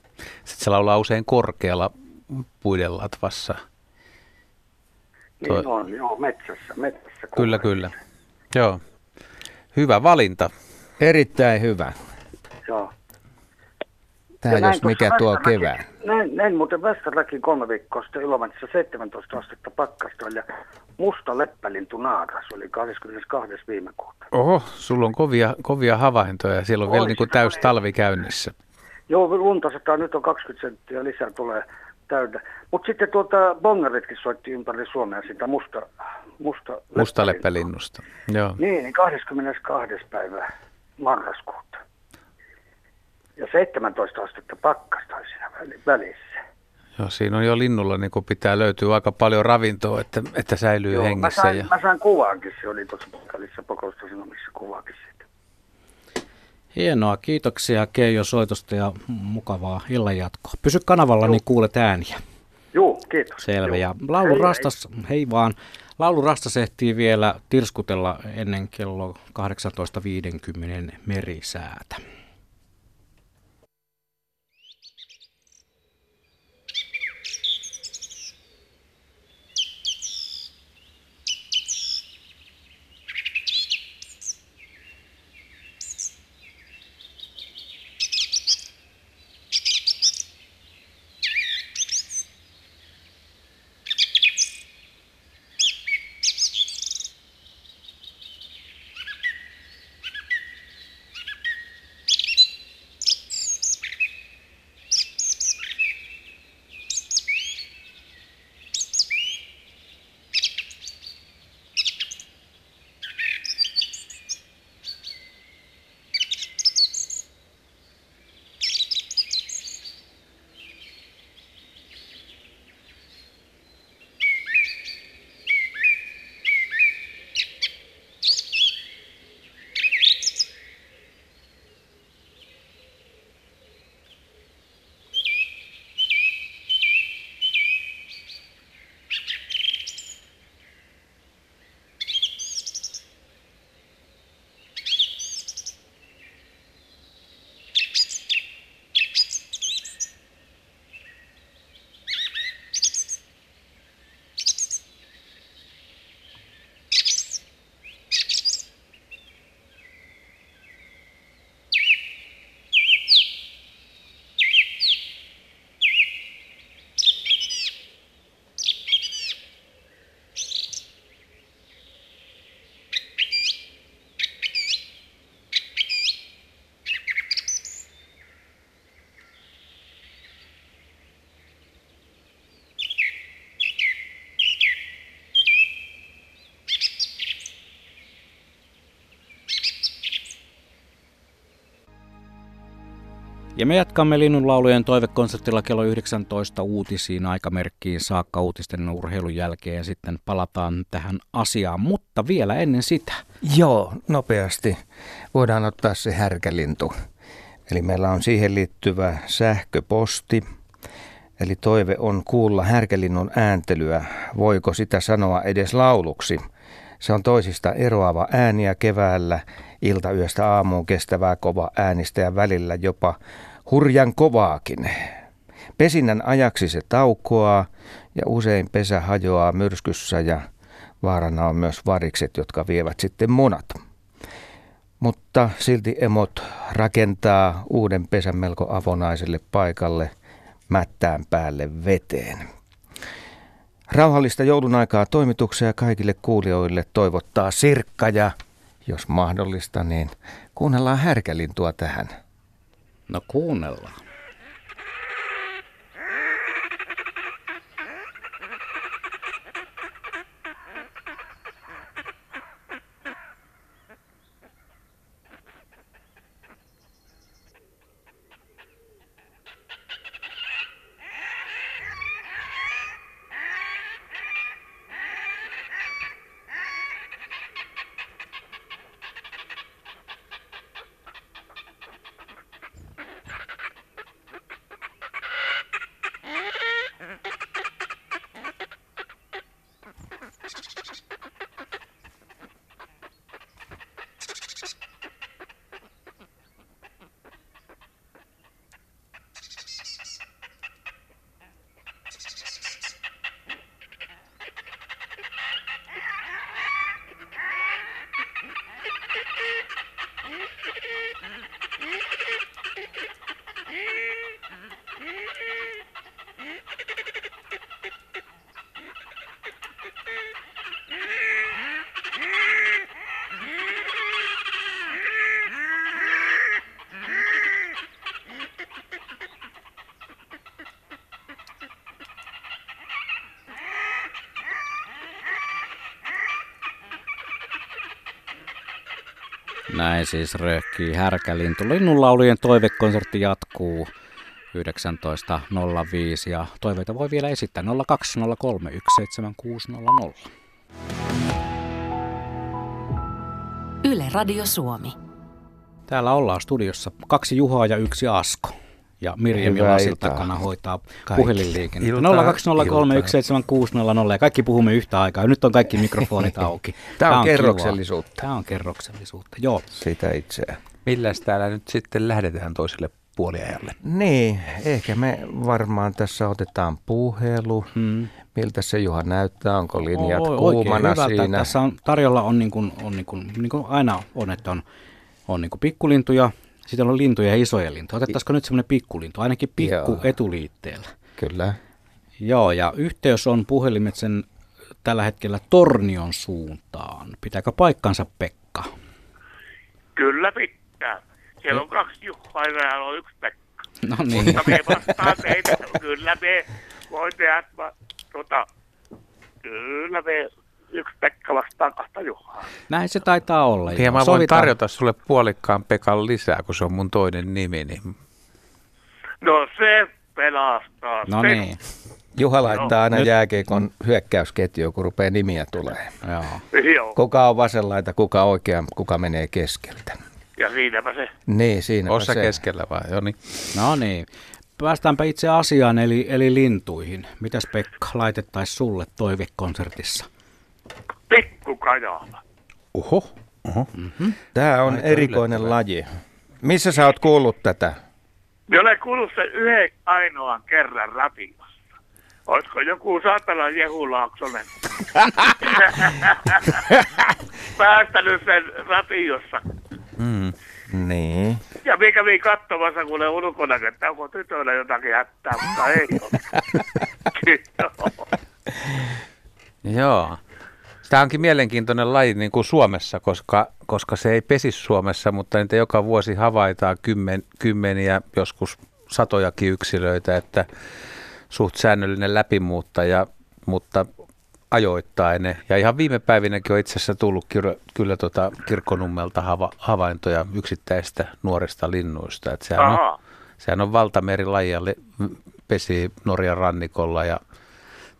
sitten se laulaa usein korkealla puiden latvassa. Niin Toi- on, joo, metsässä. metsässä Kyllä, kyllä. Joo. Hyvä valinta. Erittäin hyvä. Joo. Tämä Ja näin jos mikä tuo kevään. Näin, näin muuten Väställäkin kolme viikkoa sitten Ilomantsissa 17 astetta pakkasta ja musta leppälintu naaras oli 22. viime kuuta. Oho, sulla on kovia, kovia havaintoja. Siellä on vielä Oi, niin kuin täys talvi käynnissä. Joo, lunta sataa, nyt on 20 senttiä lisää tulee täynnä. Mutta sitten tuota bongaritkin soitti ympäri Suomea sitä musta, musta, Musta leppälinnusta. Joo. Niin, niin 22. päivä marraskuuta. Ja 17 astetta pakkasta siinä väli- välissä. Joo, siinä on jo linnulla niin kuin pitää löytyä aika paljon ravintoa, että, että säilyy Joo, mä hengissä. sain, ja... mä sain kuvaankin, se oli tuossa paikallisessa kokoustasanomissa kuvaakin siitä. Hienoa, kiitoksia Keijo soitosta ja mukavaa illanjatkoa. Pysy kanavalla, niin kuulet ääniä. Joo, kiitos. Selvä. Joo. Ja Laulu Hei, hei. Rastas, hei vaan. Laulu Rastas ehtii vielä tirskutella ennen kello 18.50 merisäätä. Ja me jatkamme Linnunlaulujen toivekonsertilla kello 19 uutisiin aikamerkkiin saakka uutisten urheilun jälkeen sitten palataan tähän asiaan. Mutta vielä ennen sitä. Joo, nopeasti voidaan ottaa se härkälintu. Eli meillä on siihen liittyvä sähköposti. Eli toive on kuulla härkälinnun ääntelyä. Voiko sitä sanoa edes lauluksi? Se on toisista eroava ääniä keväällä, iltayöstä aamuun kestävää kova äänistä ja välillä jopa hurjan kovaakin. Pesinnän ajaksi se taukoaa ja usein pesä hajoaa myrskyssä ja vaarana on myös varikset, jotka vievät sitten munat. Mutta silti emot rakentaa uuden pesän melko avonaiselle paikalle mättään päälle veteen. Rauhallista joulun aikaa toimituksia kaikille kuulijoille toivottaa Sirkka ja jos mahdollista, niin kuunnellaan härkälintua tähän. No kuunnellaan. Näin siis röhkii härkälintu. Linnunlaulujen toivekonsertti jatkuu 19.05 ja toiveita voi vielä esittää 020317600. Yle Radio Suomi. Täällä ollaan studiossa kaksi Juhaa ja yksi Asko. Ja Mirjam iltaa. takana hoitaa Kaikki. puhelinliikennettä. Iltaa, 020317600 ja kaikki puhumme yhtä aikaa. Nyt on kaikki mikrofonit auki. Tämä on kivaa. kerroksellisuutta. Tämä on kerroksellisuutta, joo. Sitä itseä. Milläs täällä nyt sitten lähdetään toiselle puoliajalle? Niin, ehkä me varmaan tässä otetaan puhelu. Hmm. Miltä se Juha näyttää? Onko linjat Oi, kuumana hyvältä. siinä? Tässä on, tarjolla on, niin kuin, on niin kuin, niin kuin aina on, että on, on niin kuin pikkulintuja, sitten on lintuja ja isoja lintuja. Otettaisiko nyt semmoinen pikkulintu, ainakin pikku Joo. etuliitteellä. Kyllä. Joo, ja yhteys on puhelimet sen tällä hetkellä Tornion suuntaan. Pitääkö paikkansa Pekka? Kyllä pitää. Siellä on kaksi Juhaa ja täällä on yksi Pekka. No niin. Mutta me vastaan teitä. Kyllä me voin tehdä, mä, tota, kyllä me yksi Pekka vastaan kahta Juhaa. Näin se taitaa olla. Ja joo. mä voin Sovitaan. tarjota sulle puolikkaan Pekan lisää, kun se on mun toinen nimi. Niin No se pelastaa. No sen. niin, Juha laittaa aina Nyt- jääkeikon hyökkäysketju, kun rupeaa nimiä tulee. joo. Joo, Kuka on vasenlaita, kuka oikea, kuka menee keskeltä. ja siinäpä se. Niin, siinä Ossa se. keskellä vai? Joo niin. No niin. Päästäänpä itse asiaan, eli, eli lintuihin. Mitäs Pekka laitettaisiin sulle toivekonsertissa? Pikku Kajala. Oho. Oho. Tämä on Aika erikoinen yllättävää. laji. Missä sä oot kuullut tätä? Minä olen kuullut sen yhden ainoan kerran ratiossa. Olisiko joku saatana Jehulaaksonen päästänyt sen ratiossa? Mm. Niin. Ja minä kävin katsomassa, kun ne ulkona, että onko tytöillä jotakin hätää, mutta ei ole. Joo. Tämä onkin mielenkiintoinen laji niin kuin Suomessa, koska, koska se ei pesi Suomessa, mutta niitä joka vuosi havaitaan kymmen, kymmeniä, joskus satojakin yksilöitä, että suht säännöllinen läpimuuttaja, mutta ajoittain. Ja ihan viime päivinäkin on itse asiassa tullut kyllä, kyllä tota kirkkonummelta hava, havaintoja yksittäistä nuorista linnuista. Että sehän, on, sehän on valtamerilaji le- pesi Norjan rannikolla ja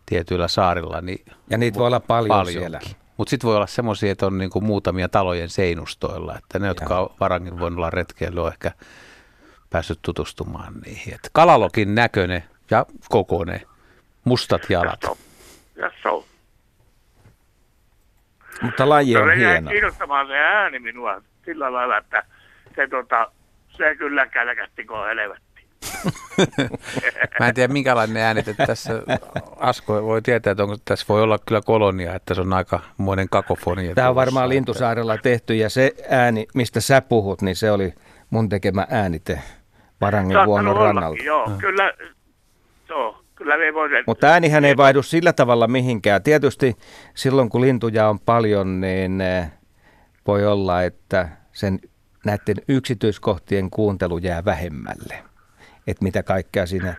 tietyillä saarilla. Niin Ja niitä voi olla paljon siellä. Mutta sitten voi olla semmoisia, että on niinku muutamia talojen seinustoilla, että ne, jotka on varangin voinut olla retkeillä, on ehkä päässyt tutustumaan niihin. Et kalalokin näköinen ja kokoinen, mustat jalat. Jasso. Mutta laji No on jäi hieno. kiinnostamaan se ääni minua sillä lailla, että se, tota, se kyllä kälkästi kuin helvetti. Mä en tiedä minkälainen ääni, että tässä Asko voi tietää, että onko, tässä voi olla kyllä kolonia, että se on aika monen kakofonia. Tämä on varmaan Lintusaarella tehty ja se ääni, mistä sä puhut, niin se oli mun tekemä äänite Varangen vuonon rannalta. Joo, kyllä, joo, kyllä me. Mutta äänihän ei vaihdu sillä tavalla mihinkään. Tietysti silloin kun lintuja on paljon, niin eh, voi olla, että sen näiden yksityiskohtien kuuntelu jää vähemmälle. Että mitä kaikkea siinä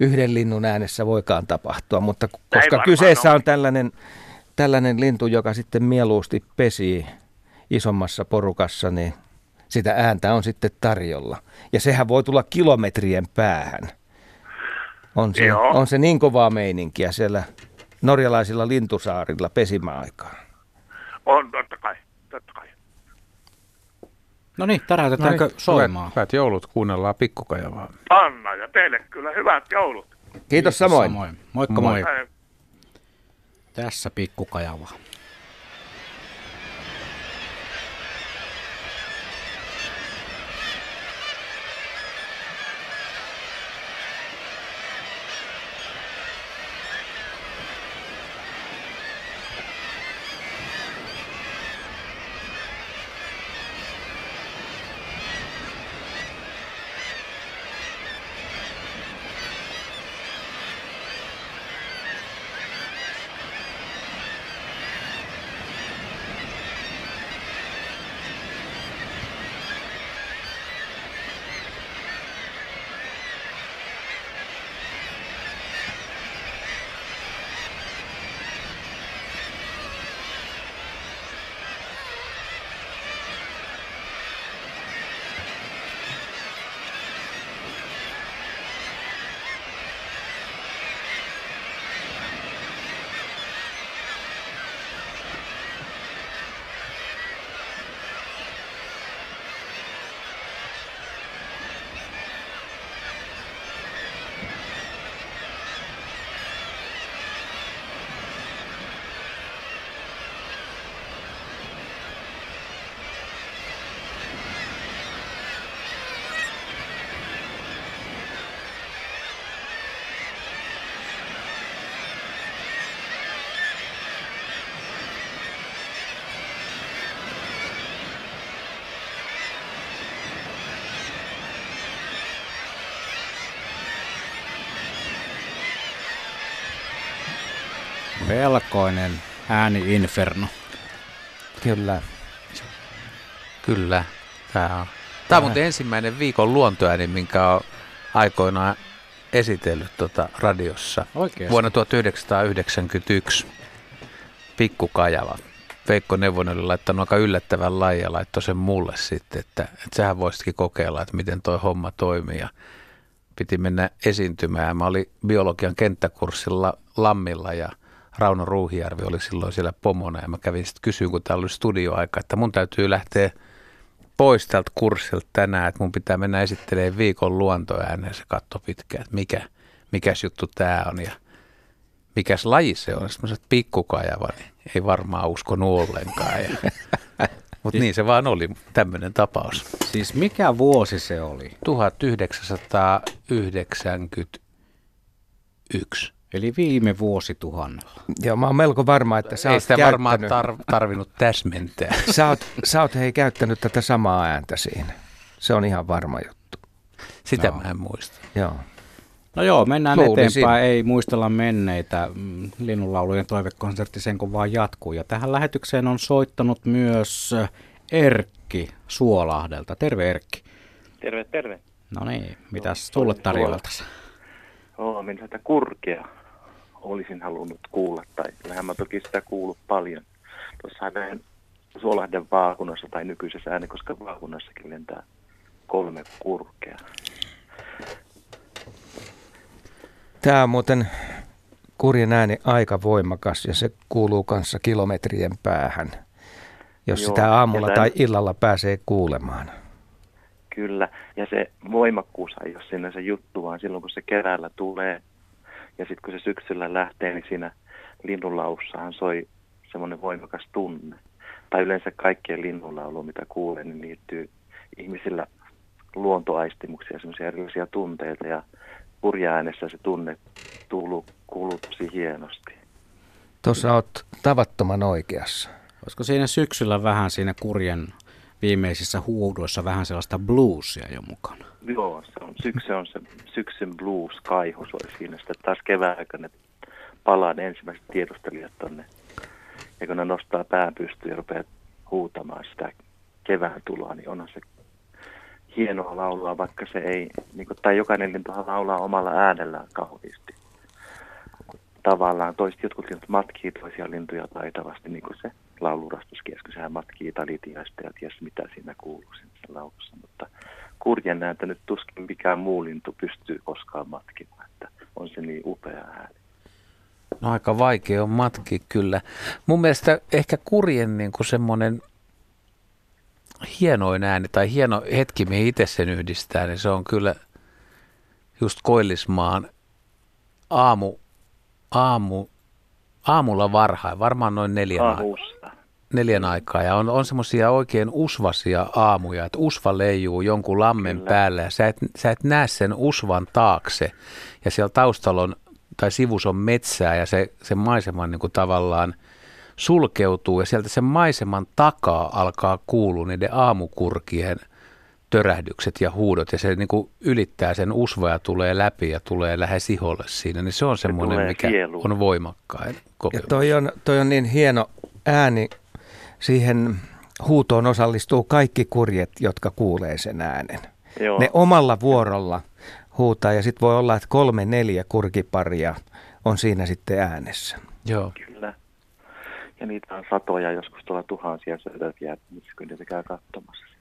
yhden linnun äänessä voikaan tapahtua. Mutta koska kyseessä on tällainen, tällainen lintu, joka sitten mieluusti pesii isommassa porukassa, niin sitä ääntä on sitten tarjolla. Ja sehän voi tulla kilometrien päähän. On se, on se niin kovaa meininkiä siellä norjalaisilla lintusaarilla pesimäaikaan. On, totta kai, totta kai. No niin, täräytetäänkö no niin, soimaan? Hyvät, hyvät joulut, kuunnellaan pikkukajavaa. Anna ja teille kyllä hyvät joulut. Kiitos, Kiitos samoin. samoin. Moikka moi. moi. Tässä pikkukajavaa. Melkoinen ääni-inferno. Kyllä. Kyllä. Tämä on, Tämä on muuten ensimmäinen viikon luontoääni, minkä on aikoinaan esitellyt tuota radiossa. Oikeasti? Vuonna 1991. Pikkukajava. Veikko Neuvonen oli laittanut aika yllättävän lajin ja laittoi sen mulle sitten, että, että sähän voisitkin kokeilla, että miten toi homma toimii. Ja piti mennä esiintymään. Mä olin biologian kenttäkurssilla Lammilla ja – Rauno Ruuhijärvi oli silloin siellä pomona ja mä kävin sitten kysyä, kun täällä oli studioaika, että mun täytyy lähteä pois tältä kurssilta tänään, että mun pitää mennä esittelemään viikon luontoääneen. Se katto pitkään, että mikä, mikäs juttu tämä on ja mikäs laji se on. Sitten mä sanoin, että pikkukajava, niin ei varmaan uskonut ollenkaan. Ja, mutta niin se vaan oli, tämmöinen tapaus. Siis mikä vuosi se oli? 1991. Eli viime vuosituhannella. Joo, mä oon melko varma, että sä Ei oot sitä käyttänyt, varmaan tar- tarvinnut täsmentää. sä, oot, sä oot hei käyttänyt tätä samaa ääntä siinä. Se on ihan varma juttu. Sitä no. mä en muista. Joo. No joo, mennään Luulisin. eteenpäin, ei muistella menneitä. Mm, Linnunlaulujen toivekonsertti sen kun vaan jatkuu. Ja tähän lähetykseen on soittanut myös Erkki Suolahdelta. Terve Erkki. Terve, terve. No niin, mitäs tulle tarjoiltasi? Oo, minä sitä kurkea olisin halunnut kuulla, tai kyllähän mä toki sitä kuullut paljon. Tuossa näin Suolahden vaakunassa tai nykyisessä äänekoska vaakunnassakin lentää kolme kurkea. Tämä on muuten kurjen ääni aika voimakas ja se kuuluu kanssa kilometrien päähän, jos Joo, sitä aamulla ja tai illalla pääsee kuulemaan. Kyllä, ja se voimakkuus ei ole siinä se juttu, vaan silloin kun se keväällä tulee ja sitten kun se syksyllä lähtee, niin siinä linnunlaussahan soi semmoinen voimakas tunne. Tai yleensä kaikkien linnunlaulu, mitä kuulen, niin liittyy ihmisillä luontoaistimuksia, semmoisia erilaisia tunteita ja kurjaäänessä se tunne kuuluu, kuuluu tosi hienosti. Tuossa olet tavattoman oikeassa. Olisiko siinä syksyllä vähän siinä kurjen viimeisissä huudoissa vähän sellaista bluesia jo mukana? Joo, se on, syksy on se syksyn blues kaihu soi siinä. Sitten taas kevään aikana palaa ne ensimmäiset tiedustelijat tonne. Ja kun ne nostaa pään pystyyn ja rupeaa huutamaan sitä kevään tuloa, niin onhan se hienoa laulua, vaikka se ei, niin kuin, tai jokainen lintuhan laulaa omalla äänellään kauheasti. Tavallaan toiset jotkut linnut matkii toisia lintuja taitavasti, niin kuin se laulurastuskeskus, sehän matkii talitiaista ja ties mitä siinä kuuluu siinä laulussa, mutta kurjen näitä nyt tuskin mikään muu lintu pystyy koskaan matkimaan, että on se niin upea ääni. No aika vaikea on matki kyllä. Mun mielestä ehkä kurjen niin kuin semmoinen hienoin ääni tai hieno hetki, mihin itse sen yhdistää, niin se on kyllä just Koillismaan aamu, aamu, aamulla varhain, varmaan noin neljän, Aamusta. neljän aikaa. Ja on, on semmoisia oikein usvasia aamuja, että usva leijuu jonkun lammen Kyllä. päällä ja sä et, sä et näe sen usvan taakse. Ja siellä taustalla on, tai sivus on metsää ja se, se maisema niin kuin tavallaan sulkeutuu ja sieltä sen maiseman takaa alkaa kuulua niiden aamukurkien törähdykset ja huudot ja se niin kuin ylittää sen usva ja tulee läpi ja tulee lähes iholle siinä, niin se on semmoinen, tulee mikä sieluun. on voimakkain Ja kokemus. toi on, toi on niin hieno ääni. Siihen huutoon osallistuu kaikki kurjet, jotka kuulee sen äänen. Joo. Ne omalla vuorolla huutaa ja sitten voi olla, että kolme, neljä kurkiparia on siinä sitten äänessä. Joo. Kyllä. Ja niitä on satoja, joskus tuolla tuhansia sötötiä, missä kyllä niitä käy katsomassa.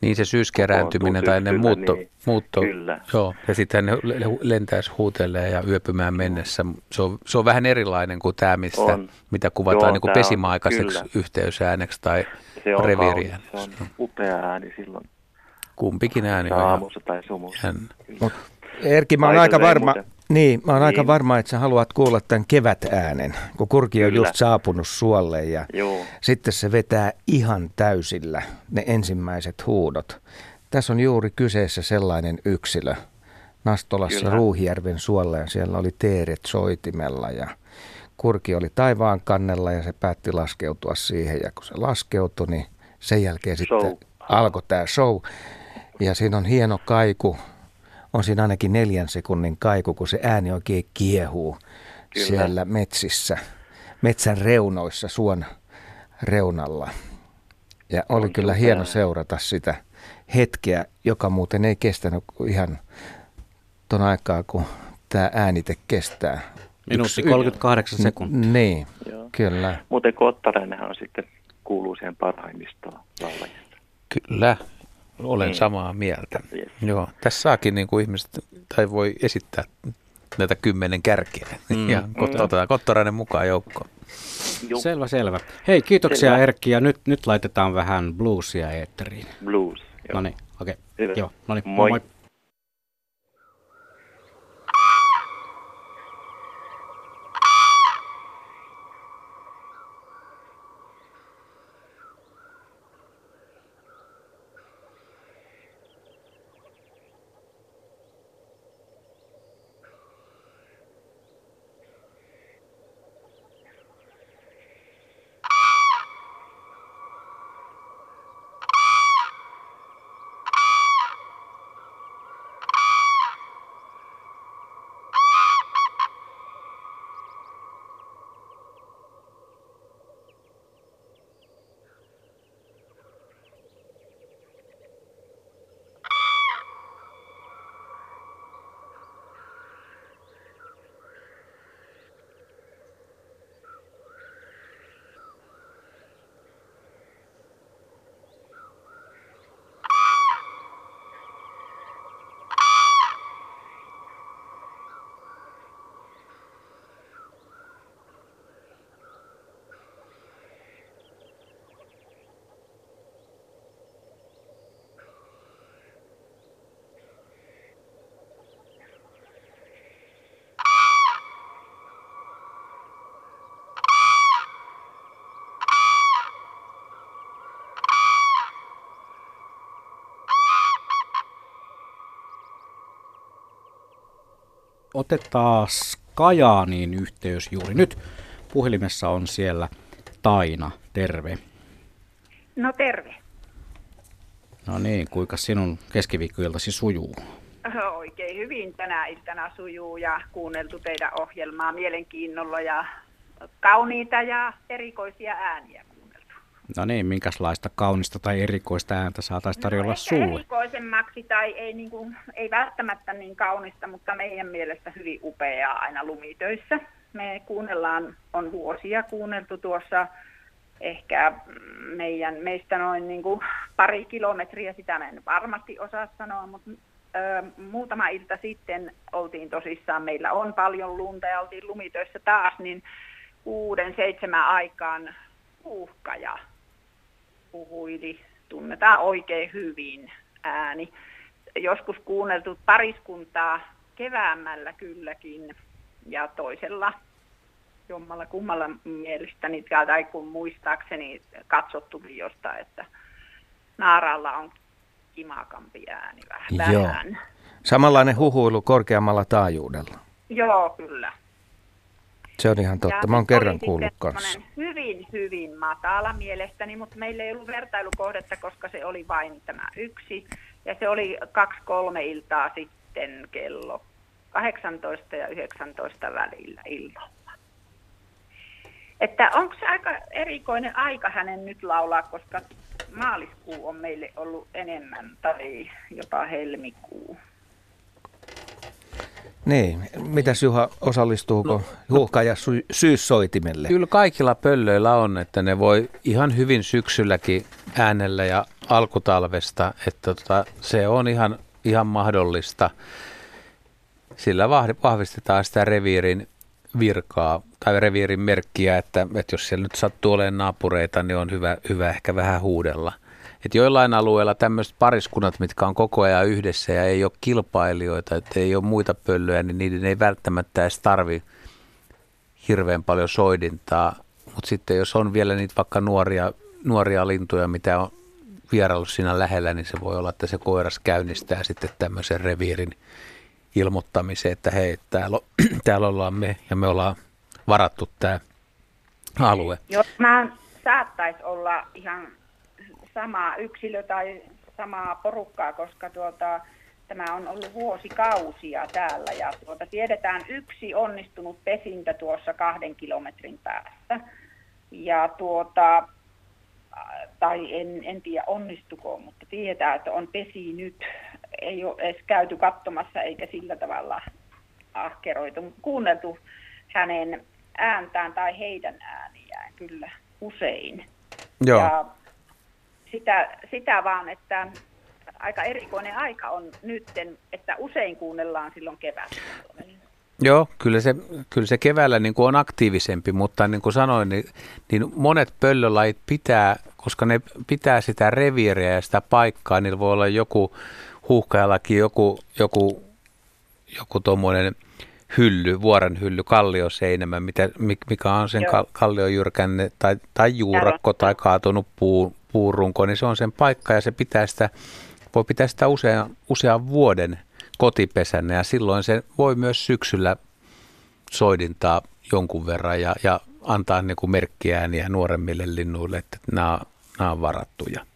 Niin se syyskerääntyminen tai ennen syksyllä, muutto, niin. muutto Kyllä. joo, ja sitten ne le- le- lentäisi huutelee ja yöpymään mennessä. Se on, se on vähän erilainen kuin tämä, mistä, On. mitä kuvataan Joo, niin kuin tää on- pesimäaikaiseksi yhteysääneksi tai Se on, reviiriääneksi. kaunis, se on upea ääni silloin Kumpikin ääni on aamussa tai sumussa. Erkki, mä oon aika varma, muuten. Niin, mä oon aika Niin. varma, että sä haluat kuulla tämän kevätäänen, kun kurki on Kyllä. just saapunut suolle ja Joo. sitten se vetää ihan täysillä ne ensimmäiset huudot. Tässä on juuri kyseessä sellainen yksilö Nastolassa Kyllä. Ruuhijärven suolla ja siellä oli teeret soitimella ja kurki oli taivaan kannella ja se päätti laskeutua siihen ja kun se laskeutui, niin sen jälkeen sitten Show. alkoi tämä show ja siinä on hieno kaiku, on siinä ainakin neljän sekunnin kaiku, kun se ääni oikein kiehuu Kyllä. siellä metsissä, metsän reunoissa, suon reunalla. Ja oli On kyllä hieno seurata sitä hetkeä, joka muuten ei kestänyt ihan ton aikaa, kun tämä äänite kestää. Minuutti Yksi- 38 sekuntia. Niin, Joo. kyllä. Muuten Kottarainenhan on sitten kuuluu siihen parhaimmistoon laulajista. Kyllä, olen Niin. samaa mieltä. Yes. Joo, tässä saakin niin kuin ihmiset, tai voi esittää näitä kymmenen kärkeä. Mm. Ja kot- Mm. otetaan Kottorainen mukaan joukkoon. Joo. Selvä, selvä. Hei, kiitoksia Selvä. Erkki ja nyt, nyt laitetaan vähän bluesia eetteriin. Blues. Joo. No niin, okei. Hyvä. Joo, no niin, Moi. moi. Otetaan Kajaaniin yhteys juuri nyt. Puhelimessa on siellä Taina, terve. No terve. No niin, kuinka sinun keskiviikkoiltasi sujuu? Oikein hyvin tänä iltana sujuu ja kuunneltu teidän ohjelmaa mielenkiinnolla ja kauniita ja erikoisia ääniä. No niin, minkälaista kaunista tai erikoista ääntä saataisiin tarjolla no, sulle? erikoisemmaksi tai ei, niin kuin, ei välttämättä niin kaunista, mutta meidän mielestä hyvin upeaa aina lumitöissä. Me kuunnellaan, on vuosia kuunneltu tuossa ehkä meidän, meistä noin niin kuin pari kilometriä, sitä en varmasti osaa sanoa, mutta ö, muutama ilta sitten oltiin tosissaan, meillä on paljon lunta ja oltiin lumitöissä taas, niin kuuden, seitsemän aikaan uhkaja puhuili, tunnetaan oikein hyvin ääni. Joskus kuunneltu pariskuntaa keväämällä kylläkin ja toisella jommalla kummalla mielestäni, tai kun muistaakseni katsottukin jostain, että Naaralla on kimakampi ääni vähän. Joo. Samanlainen huhuilu korkeammalla taajuudella. Joo, kyllä. Se on ihan totta. Ja Mä oon kerran oli kuullut kanssa. Hyvin, hyvin matala mielestäni, mutta meillä ei ollut vertailukohdetta, koska se oli vain tämä yksi. Ja se oli kaksi-kolme iltaa sitten kello 18 ja 19 välillä illalla. Että onko se aika erikoinen aika hänen nyt laulaa, koska maaliskuu on meille ollut enemmän tai jopa helmikuu. Niin, mitäs Juha, osallistuuko huuhka- ja sy- syyssoitimelle? Kyllä kaikilla pöllöillä on, että ne voi ihan hyvin syksylläkin äänellä ja alkutalvesta, että tota, se on ihan, ihan mahdollista. Sillä vahvistetaan sitä reviirin virkaa tai reviirin merkkiä, että, että jos siellä nyt sattuu olemaan naapureita, niin on hyvä, hyvä ehkä vähän huudella. Et joillain alueilla tämmöiset pariskunnat, mitkä on koko ajan yhdessä ja ei ole kilpailijoita, että ei ole muita pöllöjä, niin niiden ei välttämättä edes tarvi hirveän paljon soidintaa. Mutta sitten jos on vielä niitä vaikka nuoria, nuoria lintuja, mitä on vieraillut siinä lähellä, niin se voi olla, että se koiras käynnistää sitten tämmöisen reviirin ilmoittamisen, että hei, täällä, on- täällä ollaan me ja me ollaan varattu tämä alue. Jos mä saattaisi olla ihan sama yksilö tai samaa porukkaa, koska tuota, tämä on ollut vuosikausia täällä ja tuota, tiedetään yksi onnistunut pesintä tuossa kahden kilometrin päässä. Ja tuota, tai en, en tiedä onnistuko, mutta tietää, että on pesi nyt. Ei ole edes käyty katsomassa eikä sillä tavalla ahkeroitu, mutta kuunneltu hänen ääntään tai heidän ääniään kyllä usein. Joo. Ja sitä, sitä vaan, että aika erikoinen aika on nytten, että usein kuunnellaan silloin keväällä. Joo, kyllä se, kyllä se keväällä niin kuin on aktiivisempi, mutta niin kuin sanoin, niin, niin monet pöllölajit pitää, koska ne pitää sitä reviiriä ja sitä paikkaa, niillä voi olla joku huuhkajallakin joku, joku, joku tuommoinen hylly, vuoren hylly, kallioseinämä, mitä, mikä on sen Joo. kalliojyrkänne tai, tai juurakko tai kaatunut puu, puurunko, niin se on sen paikka ja se pitää sitä, voi pitää sitä usean, usean vuoden kotipesänä ja silloin se voi myös syksyllä soidintaa jonkun verran ja, ja antaa niin kuin merkkiääniä nuoremmille linnuille, että nämä, nämä on varattuja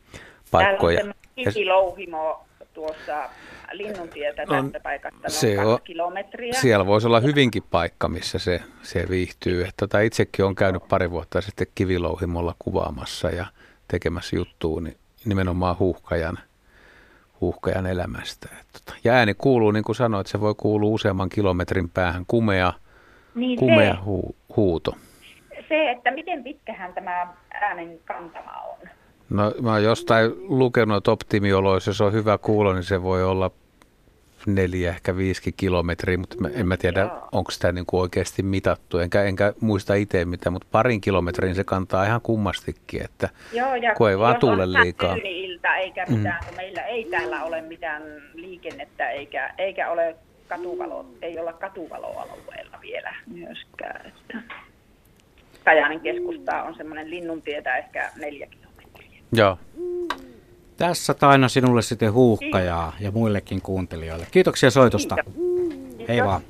paikkoja. Täällä on kikilouhimo tuossa Linnuntietä On- tästä paikasta se on- kilometriä. Siellä voisi olla hyvinkin paikka, missä se, se viihtyy. Että tota, itsekin on käynyt pari vuotta sitten kivilouhimolla kuvaamassa ja tekemässä juttua niin nimenomaan huuhkajan, huuhkajan elämästä. Et tota, ja ääni kuuluu, niin kuin sanoit, se voi kuulua useamman kilometrin päähän kumea, Niin kumea se, hu, huuto. se, että miten pitkähän tämä äänen kantama on. No mä oon jostain lukenut, että optimioloissa, jos on hyvä kuulo, niin se voi olla neljä, ehkä viisi kilometriä, mutta mä, en mä tiedä, onko sitä niin kuin oikeasti mitattu. Enkä, enkä muista itse mitä, mutta parin kilometrin se kantaa ihan kummastikin, että Joo, ja kun ei vaan tuule liikaa. tyyni-ilta eikä mitään, kun meillä ei täällä ole mitään liikennettä eikä, eikä ole katuvalo, ei olla katuvaloalueella vielä myöskään. Että Kajaanin keskustaa on semmoinen linnuntietä ehkä neljä kilometriä. Joo. Tässä Taina sinulle sitten huuhkajaa ja muillekin kuuntelijoille. Kiitoksia soitosta. Kiitos. Hei vaan.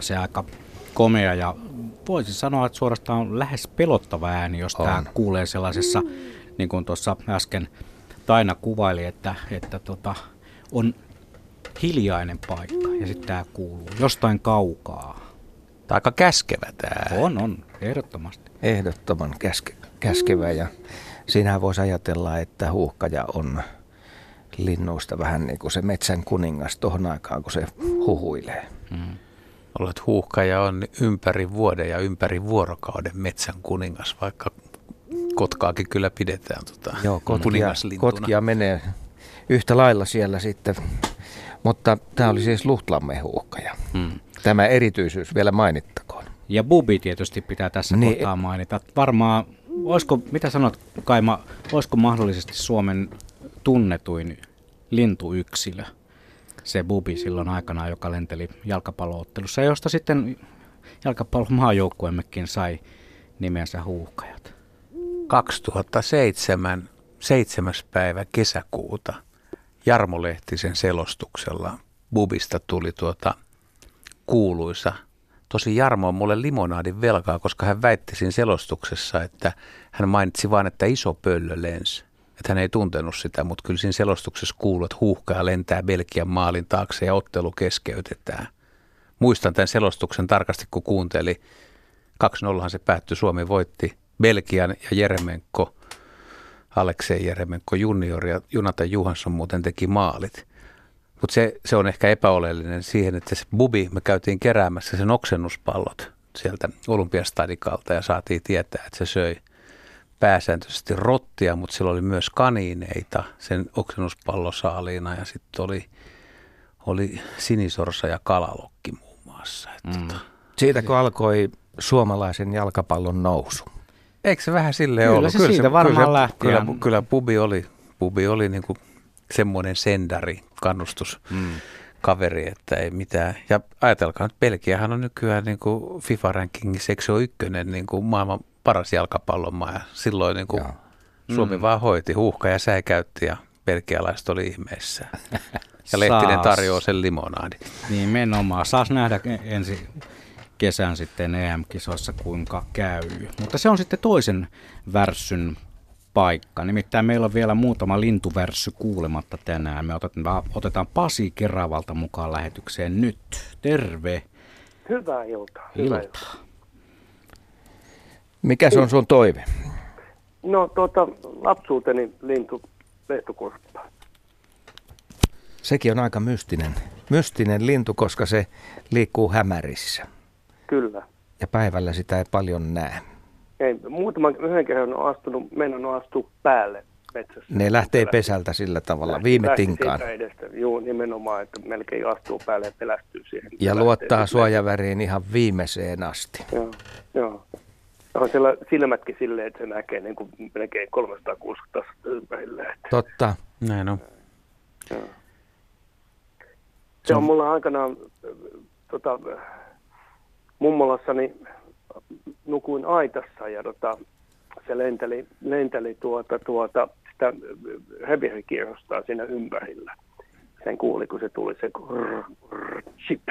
Onhan se aika komea ja voisin sanoa, että suorastaan lähes pelottava ääni, jos on. tämä kuulee sellaisessa, niin kuin tuossa äsken Taina kuvaili, että, että tota, on hiljainen paikka ja sitten tämä kuuluu jostain kaukaa. Tämä aika käskevä tämä. On, on, ehdottomasti. Ehdottoman käske, käskevä ja siinähän voisi ajatella, että huuhkaja on linnuista vähän niin kuin se metsän kuningas tuohon aikaan, kun se huhuilee. Mm. Olet huuhkaja on ympäri vuoden ja ympäri vuorokauden metsän kuningas, vaikka kotkaakin kyllä pidetään tota, Joo, kotkia, kotkia menee yhtä lailla siellä sitten, mutta tämä oli siis luhtlammehuuhkaja. Hmm. Tämä erityisyys vielä mainittakoon. Ja bubi tietysti pitää tässä niin, kohtaa mainita. Varmaan, olisiko, mitä sanot Kaima, olisiko mahdollisesti Suomen tunnetuin lintuyksilö? Se bubi silloin aikana, joka lenteli jalkapalloottelussa, josta sitten jalkapallomaajoukkuemmekin sai nimensä huuhkajat. 2007, 7. päivä kesäkuuta Jarmo Lehtisen selostuksella Bubista tuli tuota kuuluisa. Tosi Jarmo on mulle limonaadin velkaa, koska hän väitti siinä selostuksessa, että hän mainitsi vain, että iso pöllö lensi että hän ei tuntenut sitä, mutta kyllä siinä selostuksessa kuuluu, että huuhkaa lentää Belgian maalin taakse ja ottelu keskeytetään. Muistan tämän selostuksen tarkasti, kun kuunteli. 2-0 se päättyi, Suomi voitti Belgian ja Jeremenko, Aleksei Jeremenko junior ja Jonathan Juhansson muuten teki maalit. Mutta se, se on ehkä epäoleellinen siihen, että se bubi, me käytiin keräämässä sen oksennuspallot sieltä Olympiastadikalta ja saatiin tietää, että se söi – pääsääntöisesti rottia, mutta sillä oli myös kaniineita sen oksennuspallosaaliina ja sitten oli, oli sinisorsa ja kalalokki muun muassa. Mm. Tota, Siitä kun alkoi suomalaisen jalkapallon nousu. Eikö se vähän silleen kyllä ollut? Se kyllä siitä se varmaan kyllä, lähti. Kyllä, kyllä pubi oli, pubi oli niin kuin semmoinen sendari, kannustus. Mm kaveri, että ei mitään. Ja ajatelkaa nyt, Belgiahan on nykyään niin kuin FIFA-rankingissa, eikö se ole ykkönen niin kuin maailman paras jalkapallomaa ja silloin niin kuin Suomi mm. vaan hoiti, huuhka ja säikäytti ja belgialaiset oli ihmeessä. Ja Lehtinen Saas. tarjoaa sen limonaadi. Nimenomaan. Saas nähdä ensi kesän sitten EM-kisoissa kuinka käy. Mutta se on sitten toisen värssyn paikka. Nimittäin meillä on vielä muutama lintuvärssy kuulematta tänään. Me otetaan, otetaan Pasi Keravalta mukaan lähetykseen nyt. Terve. Hyvää iltaa. Hyvää iltaa. Mikä se on sun toive? No tuota, lapsuuteni lintu lehtokurppa. Sekin on aika mystinen, mystinen lintu, koska se liikkuu hämärissä. Kyllä. Ja päivällä sitä ei paljon näe. Ei, muutama yhden kerran on astunut, meidän on astu päälle metsässä. Ne lähtee pesältä sillä tavalla, lähti, viime lähti tinkaan. edestä, joo, nimenomaan, että melkein astuu päälle ja pelästyy siihen. Ja luottaa suojaväriin ihan viimeiseen asti. Joo, joo. On siellä silmätkin silleen, että se näkee niin kuin melkein 360 astetta ympärillä. Totta. Näin on. Joo. Se on mulla aikanaan tota, mummolassani nukuin aitassa ja tota, se lenteli, lenteli tuota, tuota, sitä heviherikierrostaa siinä ympärillä. Sen kuuli, kun se tuli se krrr, krrr, chip,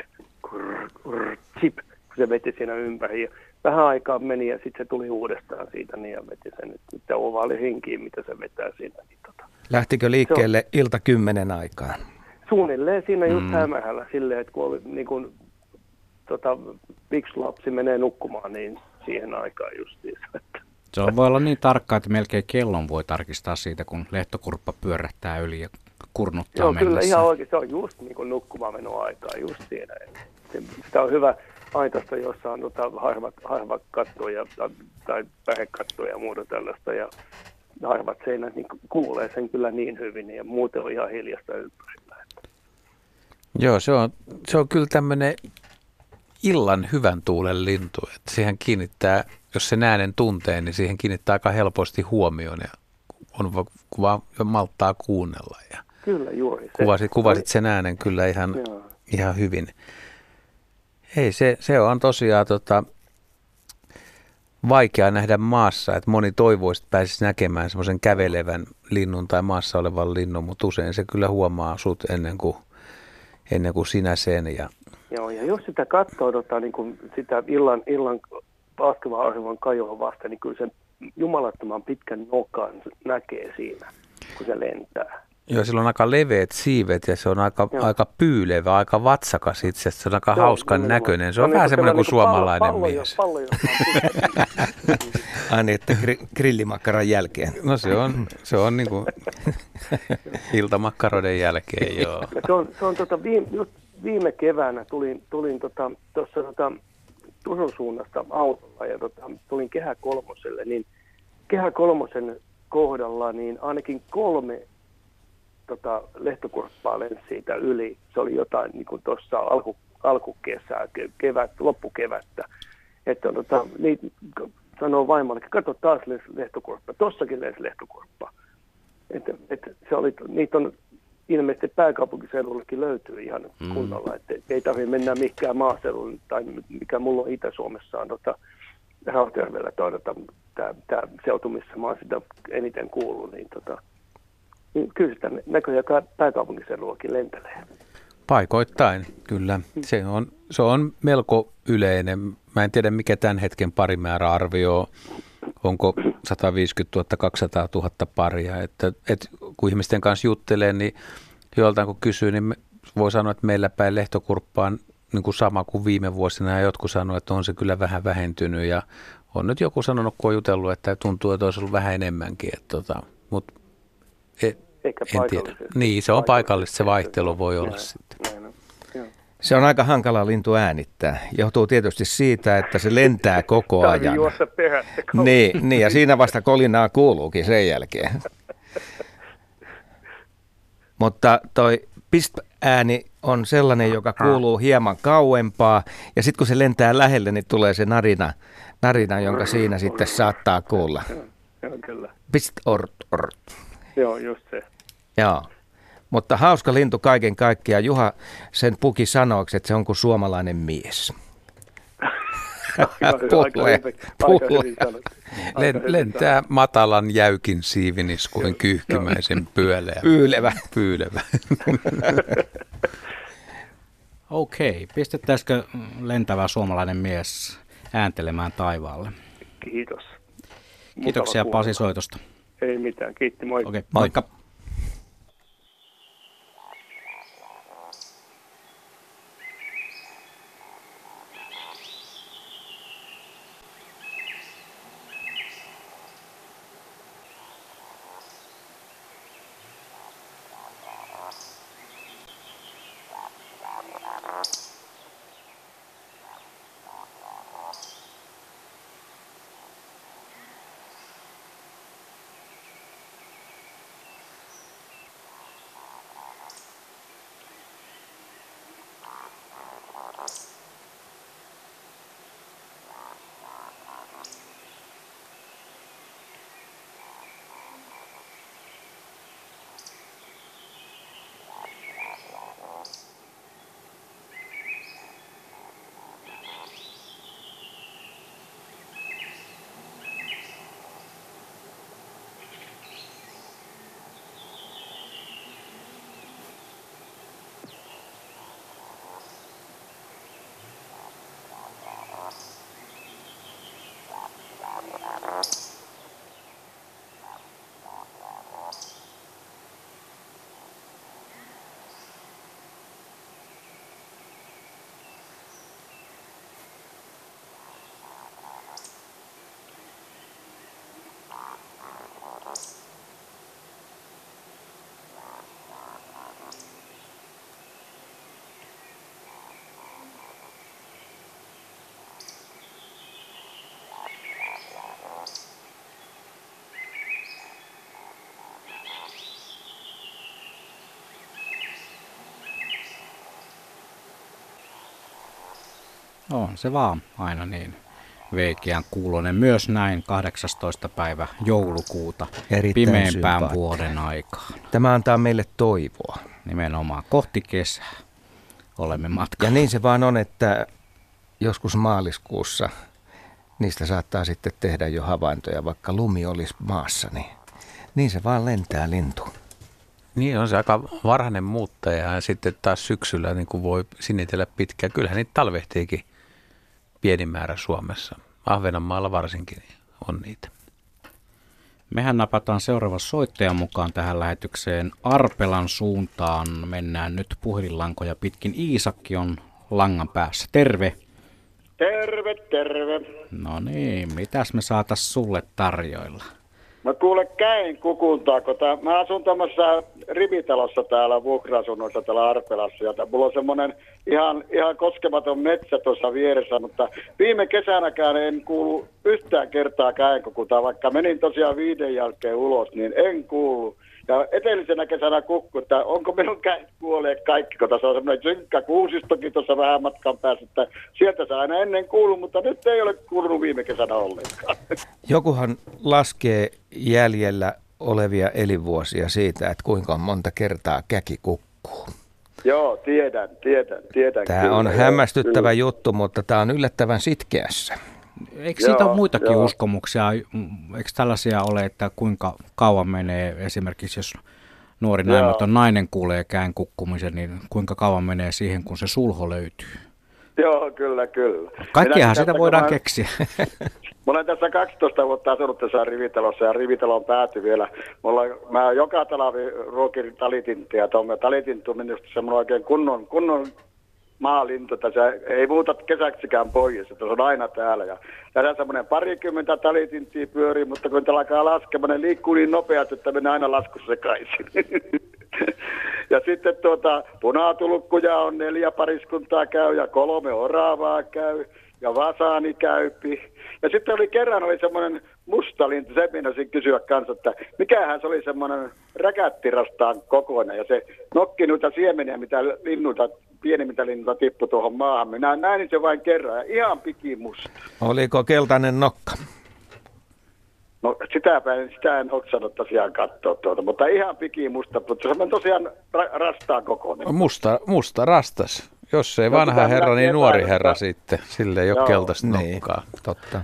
krrr, krrr, chip, kun se veti siinä ympäri. Vähän aikaa meni ja sitten se tuli uudestaan siitä niin ja veti sen nyt ovaali rinkiin, mitä se vetää siinä. Niin tota. Lähtikö liikkeelle on, ilta kymmenen aikaan? Suunnilleen siinä just mm. hämähällä silleen, että kun oli niin kuin, tota, yksi lapsi menee nukkumaan, niin siihen aikaan justiinsa. Että. Se on, voi olla niin tarkka, että melkein kellon voi tarkistaa siitä, kun lehtokurppa pyörähtää yli ja kurnuttaa Joo, mennessä. kyllä ihan oikein. Se on just niin kuin nukkumaan menoa aikaa, just siinä. Sitä on hyvä, aitasta, jossa on tota, harvat, harvat kattoja tai pärekattoja ja muuta tällaista. Ja harvat seinät niin kuulee sen kyllä niin hyvin ja muuten on ihan hiljasta ympärillä. Joo, se on, se on kyllä tämmöinen illan hyvän tuulen lintu. Että siihen kiinnittää, jos se äänen tuntee, niin siihen kiinnittää aika helposti huomioon ja on vaan malttaa kuunnella. Ja kyllä juuri. Kuvasit, kuvasit sen äänen kyllä ihan, ihan hyvin. Ei, se, se on tosiaan tota, vaikea nähdä maassa, että moni toivoisi, että pääsisi näkemään semmoisen kävelevän linnun tai maassa olevan linnun, mutta usein se kyllä huomaa sut ennen kuin, ennen kuin sinä sen. Ja Joo, ja jos sitä katsoo tota, niin kuin sitä illan, illan laskevaa auringon kajoa vasta, niin kyllä sen jumalattoman pitkän nokan näkee siinä, kun se lentää. Joo, sillä on aika leveät siivet ja se on aika, aika pyylevä, aika vatsakas itse asiassa. Se on aika Joo, hauskan nimenomaan. näköinen. Se on No vähän niin semmoinen kuin pallo- suomalainen pallo- mies. pallo, on niin, että gri- grillimakkaran jälkeen. No se on, se on niin kuin iltamakkaroiden jälkeen, joo. Ja se on, se on tota viime, just viime keväänä tulin, tulin tota, tuossa tota, Turun suunnasta autolla ja tota, tulin Kehä Kolmoselle, niin Kehä Kolmosen kohdalla niin ainakin kolme tota, lehtokurppaa lensi siitä yli. Se oli jotain niin kuin tuossa alku, alkukesää, ke- kevät, loppukevättä. Että tota, niin, sanoo vaimolle, että kato taas lensi lehtokurppa, tossakin lensi lehtokurppa. Että, että se oli, niitä on ilmeisesti pääkaupunkiseudullekin löytyy ihan Mm. kunnolla, että ei tarvitse mennä mihinkään maaseudulle tai mikä mulla on Itä-Suomessa on tota, Rautjärvellä toi tämä, tämä seutu, missä mä oon sitä eniten kuullut, niin, tota, niin kyllä sitä näköjään ka- pääkaupunkiseudullakin lentelee. Paikoittain, kyllä. Se on, se on melko yleinen. Mä en tiedä, mikä tämän hetken parimäärä arvioi. Onko 150 000, 200 000 paria. Että, et, kun ihmisten kanssa juttelee, niin joiltain kun kysyy, niin voi sanoa, että meillä päin lehtokurppa on niin kuin sama kuin viime vuosina. Ja jotkut sanoo, että on se kyllä vähän vähentynyt. Ja on nyt joku sanonut, kun on jutellut, että tuntuu, että olisi ollut vähän enemmänkin. Että, tota, mutta e, Ehkä en tiedä. Niin, se on paikallista. Se vaihtelu voi olla sitten. Se on aika hankala lintu äänittää. Johtuu tietysti siitä, että se lentää koko ajan. Niin, niin, ja siinä vasta kolinaa kuuluukin sen jälkeen. Mutta toi pist-ääni on sellainen, joka kuuluu hieman kauempaa, ja sitten kun se lentää lähelle, niin tulee se narina, narina jonka siinä sitten saattaa kuulla. Joo, kyllä. Pist ort, ort. Joo, just se. Joo. Mutta hauska lintu kaiken kaikkiaan. Juha sen puki sanoiksi, että se on kuin suomalainen mies. Puhle, puhle. Len, lentää matalan jäykin siiviniskuin kyyhkymäisen pyöleä. Pyylevä. Pyylevä. Okei, pistettäisikö lentävä suomalainen mies ääntelemään taivaalle? Kiitos. Kiitoksia Pasi soitosta. Ei mitään, kiitti, moi. Okei, moikka. On se vaan aina niin veikeän kuulonen. Myös näin 18. päivä joulukuuta Erittäin pimeimpään sympaattinen. vuoden aikaan. Tämä antaa meille toivoa. Nimenomaan kohti kesää olemme matkalla. Ja niin se vaan on, että joskus maaliskuussa niistä saattaa sitten tehdä jo havaintoja, vaikka lumi olisi maassa, niin, niin se vaan lentää lintu. Niin on se aika varhainen muuttaja ja sitten taas syksyllä niin kuin voi sinitellä pitkään. Kyllähän niitä talvehtiikin pieni määrä Suomessa. Ahvenanmaalla varsinkin on niitä. Mehän napataan seuraava soittajan mukaan tähän lähetykseen. Arpelan suuntaan mennään nyt puhelinlankoja pitkin. Iisakki on langan päässä. Terve. Terve, terve. No niin, mitäs me saatas sulle tarjoilla? Mä kuule käin kukuntaa, kun tää, mä asun tämmöisessä rivitalossa täällä vuokra-asunnoissa täällä Arpelassa. Ja mulla on semmoinen ihan, ihan koskematon metsä tuossa vieressä, mutta viime kesänäkään en kuulu yhtään kertaa käenkukuntaa, vaikka menin tosiaan viiden jälkeen ulos, niin en kuulu. Ja edellisenä kesänä kukku, että onko minun kädet kuolleet kaikki, kun tässä on semmoinen synkkä kuusistokin tuossa vähän matkan päässä, että sieltä saa aina ennen kuulu, mutta nyt ei ole kuulunut viime kesänä ollenkaan. Jokuhan laskee jäljellä olevia elinvuosia siitä, että kuinka monta kertaa käki kukkuu. Joo, tiedän, tiedän, tiedän. Tämä kyllä, on hämmästyttävä kyllä. juttu, mutta tämä on yllättävän sitkeässä. Eikö siitä Joo, ole muitakin joo. uskomuksia? Eikö tällaisia ole, että kuinka kauan menee esimerkiksi, jos nuori näimätön nainen kuulee kään kukkumisen, niin kuinka kauan menee siihen, kun se sulho löytyy? Joo, kyllä, kyllä. Kaikkiahan sitä voidaan mä- keksiä. Mä olen tässä 12 vuotta asunut tässä rivitalossa ja rivitalon pääty vielä. Mulla, mä joka talvi ruokin talitinttia. Tuomme talitintu on minusta semmoinen oikein kunnon, kunnon maalintu, että se ei muuta kesäksikään pois, että se on aina täällä. Ja tässä semmoinen parikymmentä talitinttiä pyörii, mutta kun täällä alkaa laskemaan, ne liikkuu niin nopeasti, että menee aina laskussa sekaisin. ja sitten tuota, punatulkkuja on neljä pariskuntaa käy ja kolme oravaa käy ja vasaani käypi. Ja sitten oli kerran oli semmoinen mustalintu, se meinasin kysyä kanssa, että mikähän se oli semmoinen räkättirastaan kokoinen. Ja se nokki noita siemeniä, mitä linnulta, pienimmiltä linnulta tippui tuohon maahan. Minä näin se vain kerran ja ihan pikimusta. Oliko keltainen nokka? No sitäpä en, sitä en oksannut tosiaan katsoa tuota, mutta ihan pikimusta, mutta se on tosiaan ra- rastaan kokoinen. Musta, musta rastas. Jos ei No, vanha sitä herra, niin nuori herra sitten. Sille ei ole keltaista Niin. nokkaa. Totta.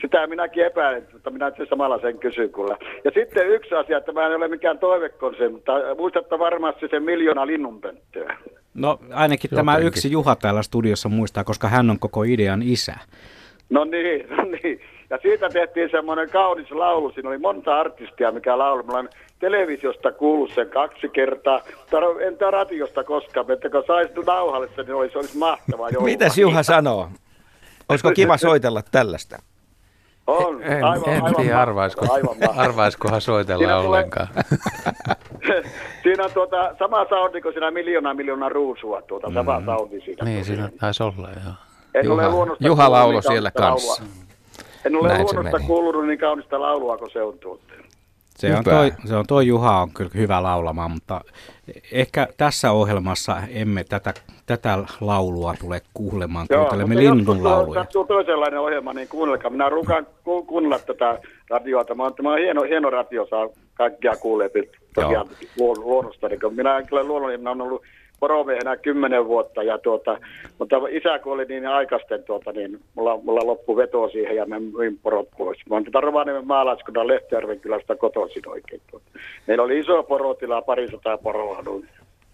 Sitä minäkin epäilen, mutta minä sen samalla sen kysyn kyllä. Ja sitten yksi asia, että mä en ole mikään toivekonse, mutta muistatte varmasti sen miljoona linnunpönttöä. No ainakin tämä Jotenkin. yksi Juha täällä studiossa muistaa, koska hän on koko idean isä. No niin, no niin. Ja siitä tehtiin semmoinen kaunis laulu. Siinä oli monta artistia, mikä laulu. Mä olen televisiosta kuullut sen kaksi kertaa. Tar- en radiosta koskaan, että kun saisi nauhalle sen, niin olisi, olisi mahtavaa joulua. Mitäs Juha sanoo? Olisiko kiva soitella tällaista? On, En, aivan, en aivan tiedä, arvaisko, mahtavaa. arvaiskohan soitella Siinä tulee- ollenkaan. siinä on tuota, sama soundi kuin siinä miljoona miljoona ruusua, tuota, sama soundi siinä. Niin, siinä taisi olla, joo. En ole Juha, luonnosta Juha laulo siellä kanssa. laulua. En ole Näin luonnosta kuullut niin kaunista laulua kuin se on tuota. Se on, toi, se on toi Juha on kyllä hyvä laulamaan, mutta ehkä tässä ohjelmassa emme tätä, tätä laulua tule kuulemaan. Kuuntelemme mutta joskus linnun lauluja. sattuu toisenlainen ohjelma, niin kuunnelkaa. Minä ruukaan ku- kuunnella tätä radioa. Tämä on, tämä on hieno, hieno radio, saa kaikkia kuulee tosiaan luon- luonnosta. Niin kun minä en kyllä luonnollinen, minä olen ollut poromiehenä kymmenen vuotta, ja tuota, mutta isä kuoli niin aikaisten, tuota, niin mulla, mulla loppu veto siihen ja mä myin porot pois. Mä oon tätä Rovaniemen maalaiskunnan Lehtijärven kylästä kotoisin oikein. Tuota. Meillä oli iso porotila, parisataa poroa. niin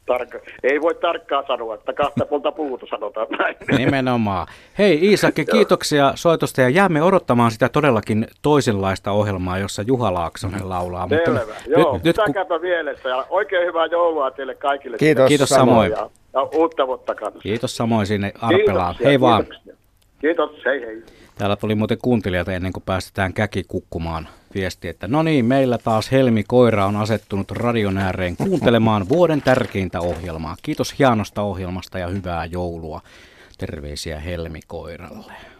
Tarka, ei voi tarkkaan sanoa, että kahta puolta puuta sanotaan näin. Nimenomaan. Hei Iisakki, kiitoksia soitosta ja jäämme odottamaan sitä todellakin toisenlaista ohjelmaa, jossa Juha Laaksonen laulaa. Selvä. Joo, nyt, nyt kun, pitäkääpä mielessä ja oikein hyvää joulua teille kaikille. Kiitos, Kiitos samoin. Ja, ja uutta vuotta kanssa. kiitos samoin sinne Arpelaan. Kiitoksia, Hei vaan. Kiitoksia. Kiitos, hei hei. Täällä tuli muuten kuuntelijalta ennen kuin päästetään käki kukkumaan viesti, että no niin, meillä taas Helmi Koira on asettunut radion ääreen kuuntelemaan vuoden tärkeintä ohjelmaa. Kiitos hienosta ohjelmasta ja hyvää joulua. Terveisiä Helmi Koiralle.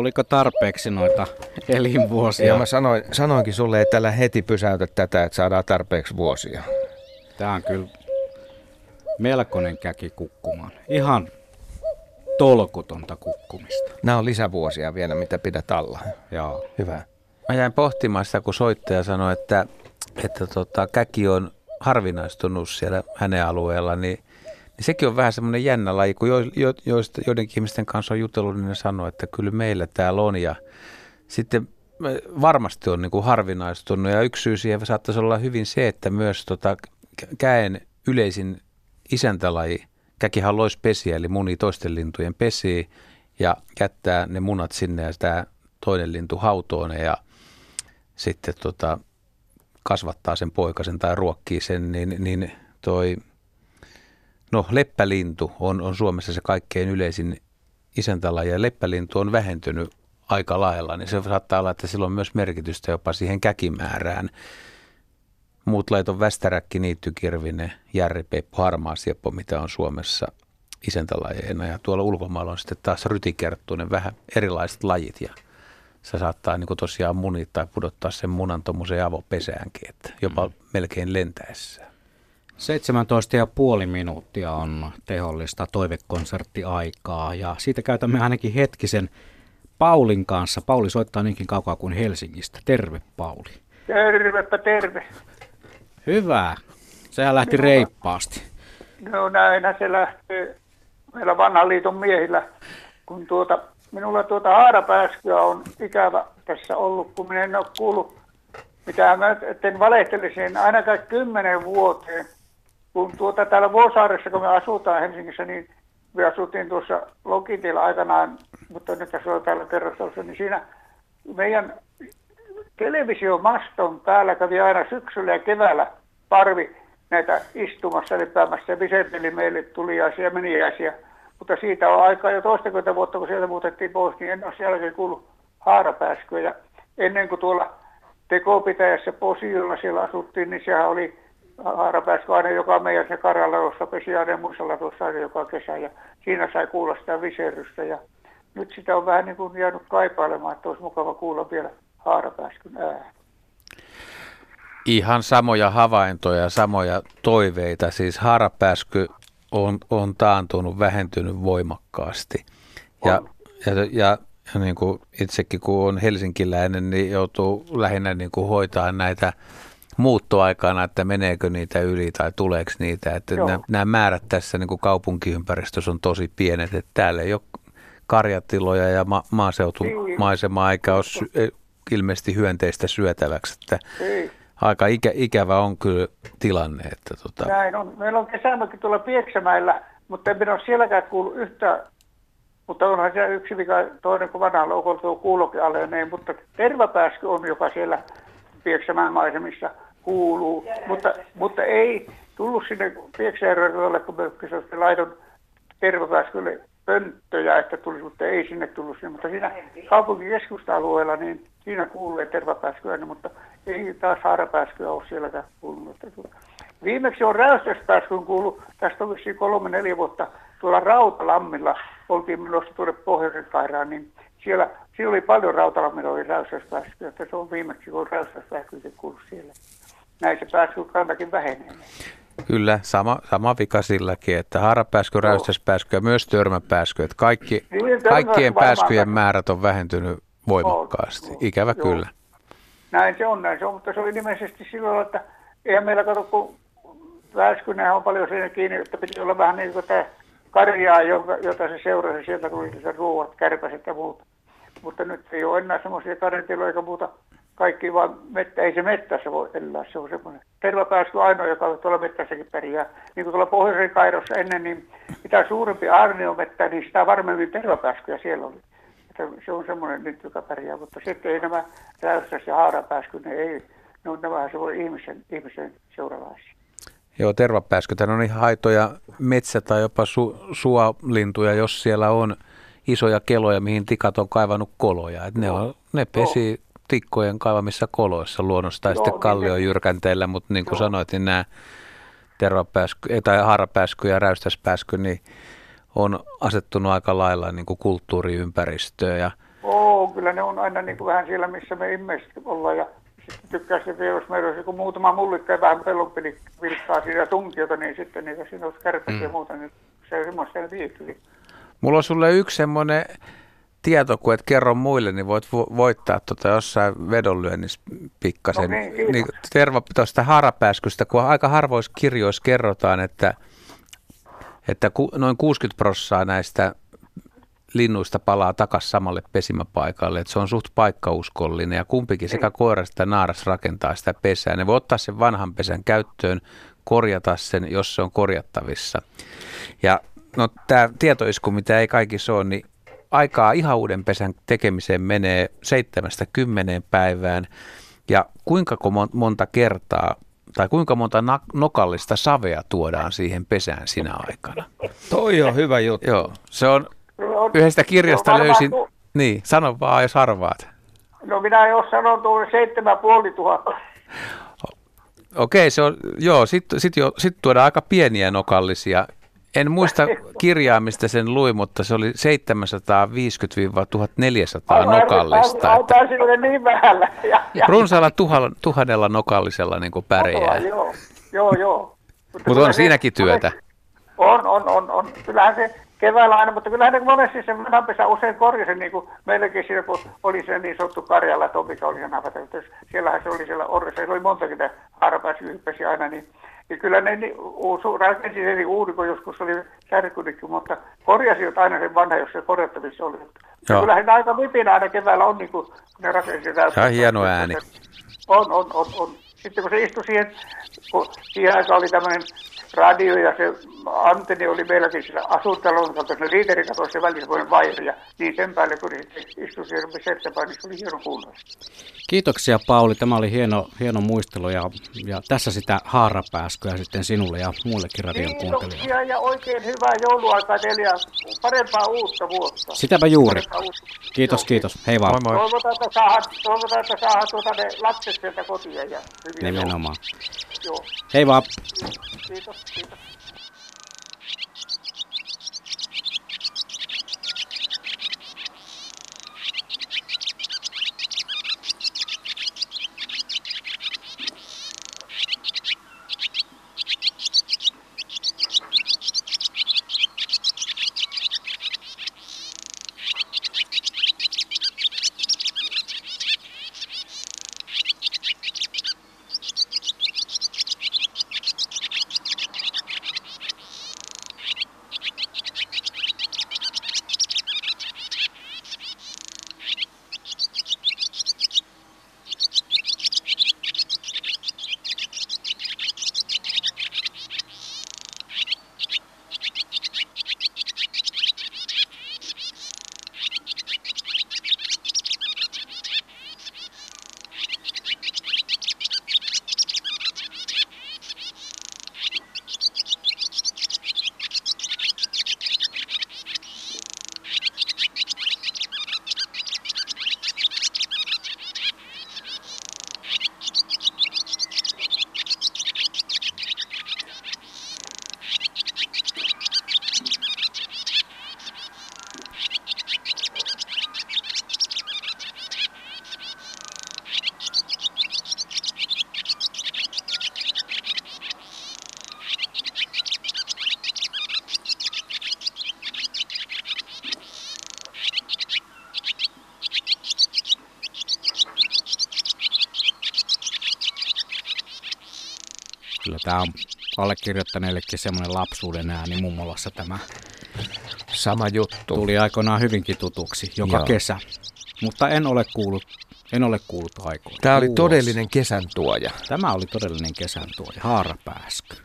Tuliko tarpeeksi noita elinvuosia? Ja mä sanoin, sanoinkin sulle, että älä heti pysäytä tätä, että saadaan tarpeeksi vuosia. Tämä on kyllä melkoinen käki kukkumaan. Ihan tolkutonta kukkumista. Nämä on lisävuosia vielä, mitä pidät alla. Joo. Hyvä. Mä jäin pohtimaan sitä, kun soittaja sanoi, että, että tota, käki on harvinaistunut siellä hänen alueella, niin, niin sekin on vähän semmoinen jännä laji, kun jo, jo, joista, joidenkin ihmisten kanssa on jutellut, niin ne sanoo, että kyllä meillä täällä on. Ja sitten varmasti on niin kuin harvinaistunut ja yksi syy siihen saattaisi olla hyvin se, että myös tota, käen yleisin isäntälaji, käkihän lois pesiä, eli muni toisten lintujen pesiä ja jättää ne munat sinne ja sitä toinen lintu hautoon ja sitten tota, kasvattaa sen poikasen tai ruokkii sen, niin, niin toi, no leppälintu on, on Suomessa se kaikkein yleisin isäntälaji ja leppälintu on vähentynyt aika lailla, niin se saattaa olla, että sillä on myös merkitystä jopa siihen käkimäärään. Muut lait on västäräkki, niittykirvinen, järripeppu, harmaasieppo, mitä on Suomessa isäntälajeina. Ja tuolla ulkomailla on sitten taas rytikerttuinen, vähän erilaiset lajit. Ja se saattaa niin tosiaan munit tai pudottaa sen munan tuommoiseen avopesäänkin, että jopa mm. melkein lentäessä. 17,5 minuuttia on tehollista toivekonserttiaikaa ja siitä käytämme ainakin hetkisen Paulin kanssa. Pauli soittaa niinkin kaukaa kuin Helsingistä. Terve Pauli. Tervepä terve. Hyvä. Sehän lähti no, reippaasti. No näinhän se lähtee meillä vanhan liiton miehillä, kun tuota, minulla tuota haarapääskyä on ikävä tässä ollut, kun minä en ole kuullut mitä mä etten valehtelisin ainakaan kymmenen vuoteen. Kun tuota täällä Vuosaaressa, kun me asutaan Helsingissä, niin me asuttiin tuossa Lokitilla aikanaan, mutta nyt tässä on täällä kerrostalossa, niin siinä meidän televisiomaston päällä kävi aina syksyllä ja keväällä parvi näitä istumassa lepäämässä Visenteli meille tuliaisia ja meniäisiä. Mutta siitä on aikaa jo toistakymmentä vuotta, kun sieltä muutettiin pois, niin en ole sielläkin kuullut haarapääskyä. Ja ennen kuin tuolla tekopitäjässä Posiolla siellä asuttiin, niin sehän oli haarapääskö aina joka meidän se karalla, jossa pesi aina muisella tuossa aina joka kesä. Ja siinä sai kuulla sitä viserystä. Ja nyt sitä on vähän niin kuin jäänyt kaipailemaan, että olisi mukava kuulla vielä haarapääskyn ääni. Ihan samoja havaintoja, samoja toiveita. Siis haarapääsky on, on taantunut, vähentynyt voimakkaasti. Ja, ja, ja, ja niin kuin itsekin kun on helsinkiläinen, niin joutuu lähinnä niin kuin hoitaa näitä muuttoaikana, että meneekö niitä yli tai tuleeko niitä. Että nämä, nämä määrät tässä niin kuin kaupunkiympäristössä on tosi pienet, että täällä ei ole karjatiloja ja ma- maaseutumaisemaa eikä ole sy- ilmeisesti hyönteistä syötäväksi. Että ei aika ikä, ikävä on kyllä tilanne. Että tota... Näin on. Meillä on kesämökki tuolla Pieksämäellä, mutta en ole sielläkään kuullut yhtä, mutta onhan se yksi vika, toinen kuin vanhalla on tuo kuulokin alenee, mutta tervapääsky on, joka siellä Pieksämään maisemissa kuuluu, mutta, mutta ei tullut sinne Pieksäjärvelle, kun me laidon tervapääskylle pönttöjä, että tulisi, mutta ei sinne tullut sinne. Mutta siinä kaupunkikeskusta-alueella, niin siinä kuuluu tervapääskyä, mutta ei taas haarapääskyä ole sielläkään kuulunut. Viimeksi on räystäspääskyn kuullut, tästä on kolme neljä vuotta, tuolla Rautalammilla oltiin menossa tuonne pohjoisen kairaan, niin siellä, siellä oli paljon Rautalammilla oli räystäspääskyä, että se on viimeksi, kun on räystäspääskyä kuullut siellä. Näin se pääskyn kantakin vähenee. Kyllä, sama, sama vika silläkin, että haarapääskö, räystäspääskö ja myös törmäpääskö. Että kaikki, niin, kaikkien pääskyjen määrät on vähentynyt voimakkaasti. Ikävä Joo. kyllä. Näin se on, näin se on, mutta se oli nimisesti silloin, että eihän meillä kato, kun pääskynä on paljon siinä kiinni, että piti olla vähän niin kuin tämä karjaa, jota se seurasi, sieltä tuli se ruuat, kärpäset ja muut. Mutta nyt ei ole enää semmoisia karjatiloja eikä muuta kaikki vaan mettä, ei se mettässä voi elää, se on semmoinen. Tervapääsky ainoa, joka tuolla mettässäkin pärjää. Niin kuin tuolla pohjoisen kairossa ennen, niin mitä suurempi mettä, niin sitä varmemmin tervapääskyjä siellä oli. Että se on semmoinen nyt, joka pärjää, mutta sitten ei nämä räystäs ja haarapääsky, ne ei, ne on nämä se voi ihmisen, ihmisen seuralaisia. Joo, tervapääskyt on ihan haitoja metsä- tai jopa su- suolintuja, jos siellä on isoja keloja, mihin tikat on kaivannut koloja. Et ne, on, ne pesi tikkojen kaivamissa koloissa luonnossa tai Joo, sitten kallion jyrkänteillä, mutta niin kuin Joo. sanoit, niin nämä tervapääsky, tai haarapääsky ja räystäspääsky, niin on asettunut aika lailla niin kuin kulttuuriympäristöön ja Oo, kyllä ne on aina niin kuin vähän siellä, missä me ihmiset ollaan. Ja sitten tykkää sitten, jos meillä olisi joku muutama mullikka ja vähän pellonpeli vilkkaa siinä tunkiota, niin sitten niitä siinä olisi kärpäsiä mm. ja muuta, niin se on semmoista ne viihtyy. Mulla on sulle yksi semmoinen tieto, kun et kerro muille, niin voit vo- voittaa tuota jossain vedonlyönnissä pikkasen. No niin, niin, terva tuosta harapääskystä, kun aika harvoissa kirjoissa kerrotaan, että, että ku, noin 60 prossaa näistä linnuista palaa takaisin samalle pesimäpaikalle, että se on suht paikkauskollinen ja kumpikin sekä koiras että naaras rakentaa sitä pesää. Ne voi ottaa sen vanhan pesän käyttöön, korjata sen, jos se on korjattavissa. Ja no tämä tietoisku, mitä ei kaikissa ole, niin aikaa ihan uuden pesän tekemiseen menee seitsemästä kymmeneen päivään. Ja kuinka monta kertaa tai kuinka monta na- nokallista savea tuodaan siihen pesään sinä aikana? Toi on hyvä juttu. Joo, se on yhdestä kirjasta löysin, tu- niin, sano vaan jos arvaat. No minä jos sanon tuon seitsemän puoli tuhatta. Okei, se on, joo, sitten sit jo, sit tuodaan aika pieniä nokallisia. En muista kirjaa, mistä sen luin, mutta se oli 750-1400 nokallista. Ai, Että niin vähällä. Ja, ja, runsaalla tuhannella, tuhannella nokallisella niin kuin pärjää. Joo, joo, joo. Mutta kyllä on se- siinäkin työtä. On, on, on, on. Kyllähän se keväällä aina, mutta kyllähän ne monesti se vanhanpesä usein korjasi, niin kuin meilläkin siinä, kun oli se niin sanottu Karjala, Tom, mikä oli avataan. Siellähän se oli siellä Orressa, se oli montakin näitä harapääsyyppäisiä aina, niin ja kyllä ne uusu, rakensi sen niin uudikon, joskus oli särkynytkin, mutta korjasivat aina sen vanha, jos se korjattavissa oli. Ja kyllähän ne aika vipinä aina keväällä on, niin kuin ne rakensi. Se on hieno ääni. On, on, on, on. Sitten kun se istui siihen, kun siihen aikaan oli tämmöinen radio ja se antenni oli meilläkin sillä asuintalon kautta, se liiteri katosi se välissä voin vaihda ja niin sen päälle kun sitten istui siihen rupesi settämään, niin se oli hieno kuunnella. Kiitoksia Pauli, tämä oli hieno, hieno muistelu ja, ja tässä sitä haarapääskyä sitten sinulle ja muillekin radion kuuntelijoille. Kiitoksia ja oikein hyvää jouluaikaa teille ja parempaa uutta vuotta. Sitäpä juuri. Parempaa uutta. Kiitos, kiitos. Hei vaan. Toivotaan, että saadaan, toivotaan, että saadaan tuota ne lapset sieltä kotiin ja hyviä Nimenomaan. Joo. Hei vaan. Kiitos, kiitos. Tämä on allekirjoittaneellekin semmoinen lapsuuden ääni mummolassa tämä. Sama juttu. Tuli aikoinaan hyvinkin tutuksi joka Joo. kesä. Mutta en ole kuullut, en ole kuullut aikoina. Tämä oli todellinen kesän tuoja. Tämä oli todellinen kesän tuoja, haarapääskö.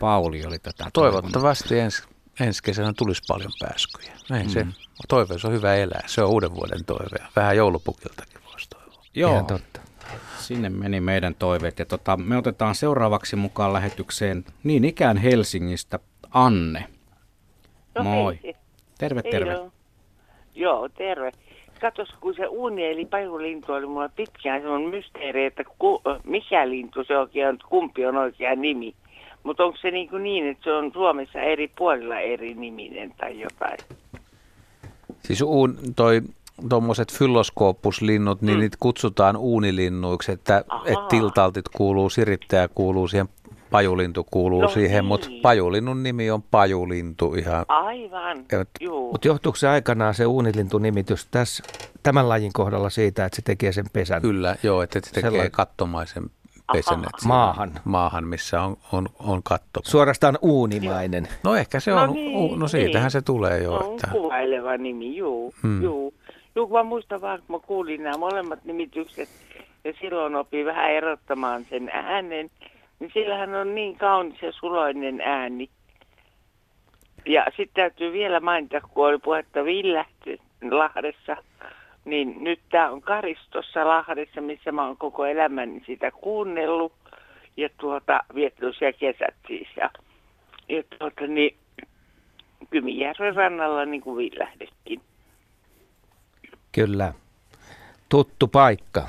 Pauli oli tätä Toivottavasti ensi, ensi kesänä tulisi paljon pääskyjä. Näin mm. se Mm. toive on hyvä elää. Se on uuden vuoden toive. Vähän joulupukiltakin voisi toivoa. Joo, Ihan totta. Sinne meni meidän toiveet. Ja tota, me otetaan seuraavaksi mukaan lähetykseen niin ikään Helsingistä Anne. No Moi. hei. Terve, Hei, terve. joo. Joo, terve. Katos, kun se uuni eli pajulintu oli mulla pitkään semmoinen mysteeri, että ku, mikä lintu se oikein on, kumpi on oikea nimi. Mutta onko se niin, kuin niin, että se on Suomessa eri puolilla eri niminen tai jotain? Siis uun, toi tuommoiset fyloskoopuslinnut, niin Mm. niitä kutsutaan uunilinnuiksi, että et tiltaltit kuuluu, sirittäjä kuuluu siihen, pajulintu kuuluu No siihen, niin. mutta pajulinnun nimi on pajulintu ihan. Aivan. Mutta johtuuko se aikanaan se uunilintu-nimitys tässä, tämän lajin kohdalla siitä, että se tekee sen pesän? Kyllä, joo, että se tekee Sellainen- kattomaisen siinä- Maahan. Maahan, missä on, on, on katto. Suorastaan uunimainen. No ehkä se No on, niin, u- no siitähän niin. se tulee jo. On Että, kuvaileva nimi, juu. Hmm. juu. Kun mä muistan vaan, kun mä kuulin nämä molemmat nimitykset ja silloin opin vähän erottamaan sen äänen, niin sillähän on niin kaunis ja suloinen ääni. Ja sitten täytyy vielä mainita, kun oli puhetta Villähty Lahdessa, niin nyt tämä on Karistossa Lahdessa, missä mä oon koko elämäni sitä kuunnellut ja tuota, viettänyt siellä kesät siis. Ja, ja tuota, niin, Kymijärven rannalla niin kuin Villähdetkin. Kyllä. Tuttu paikka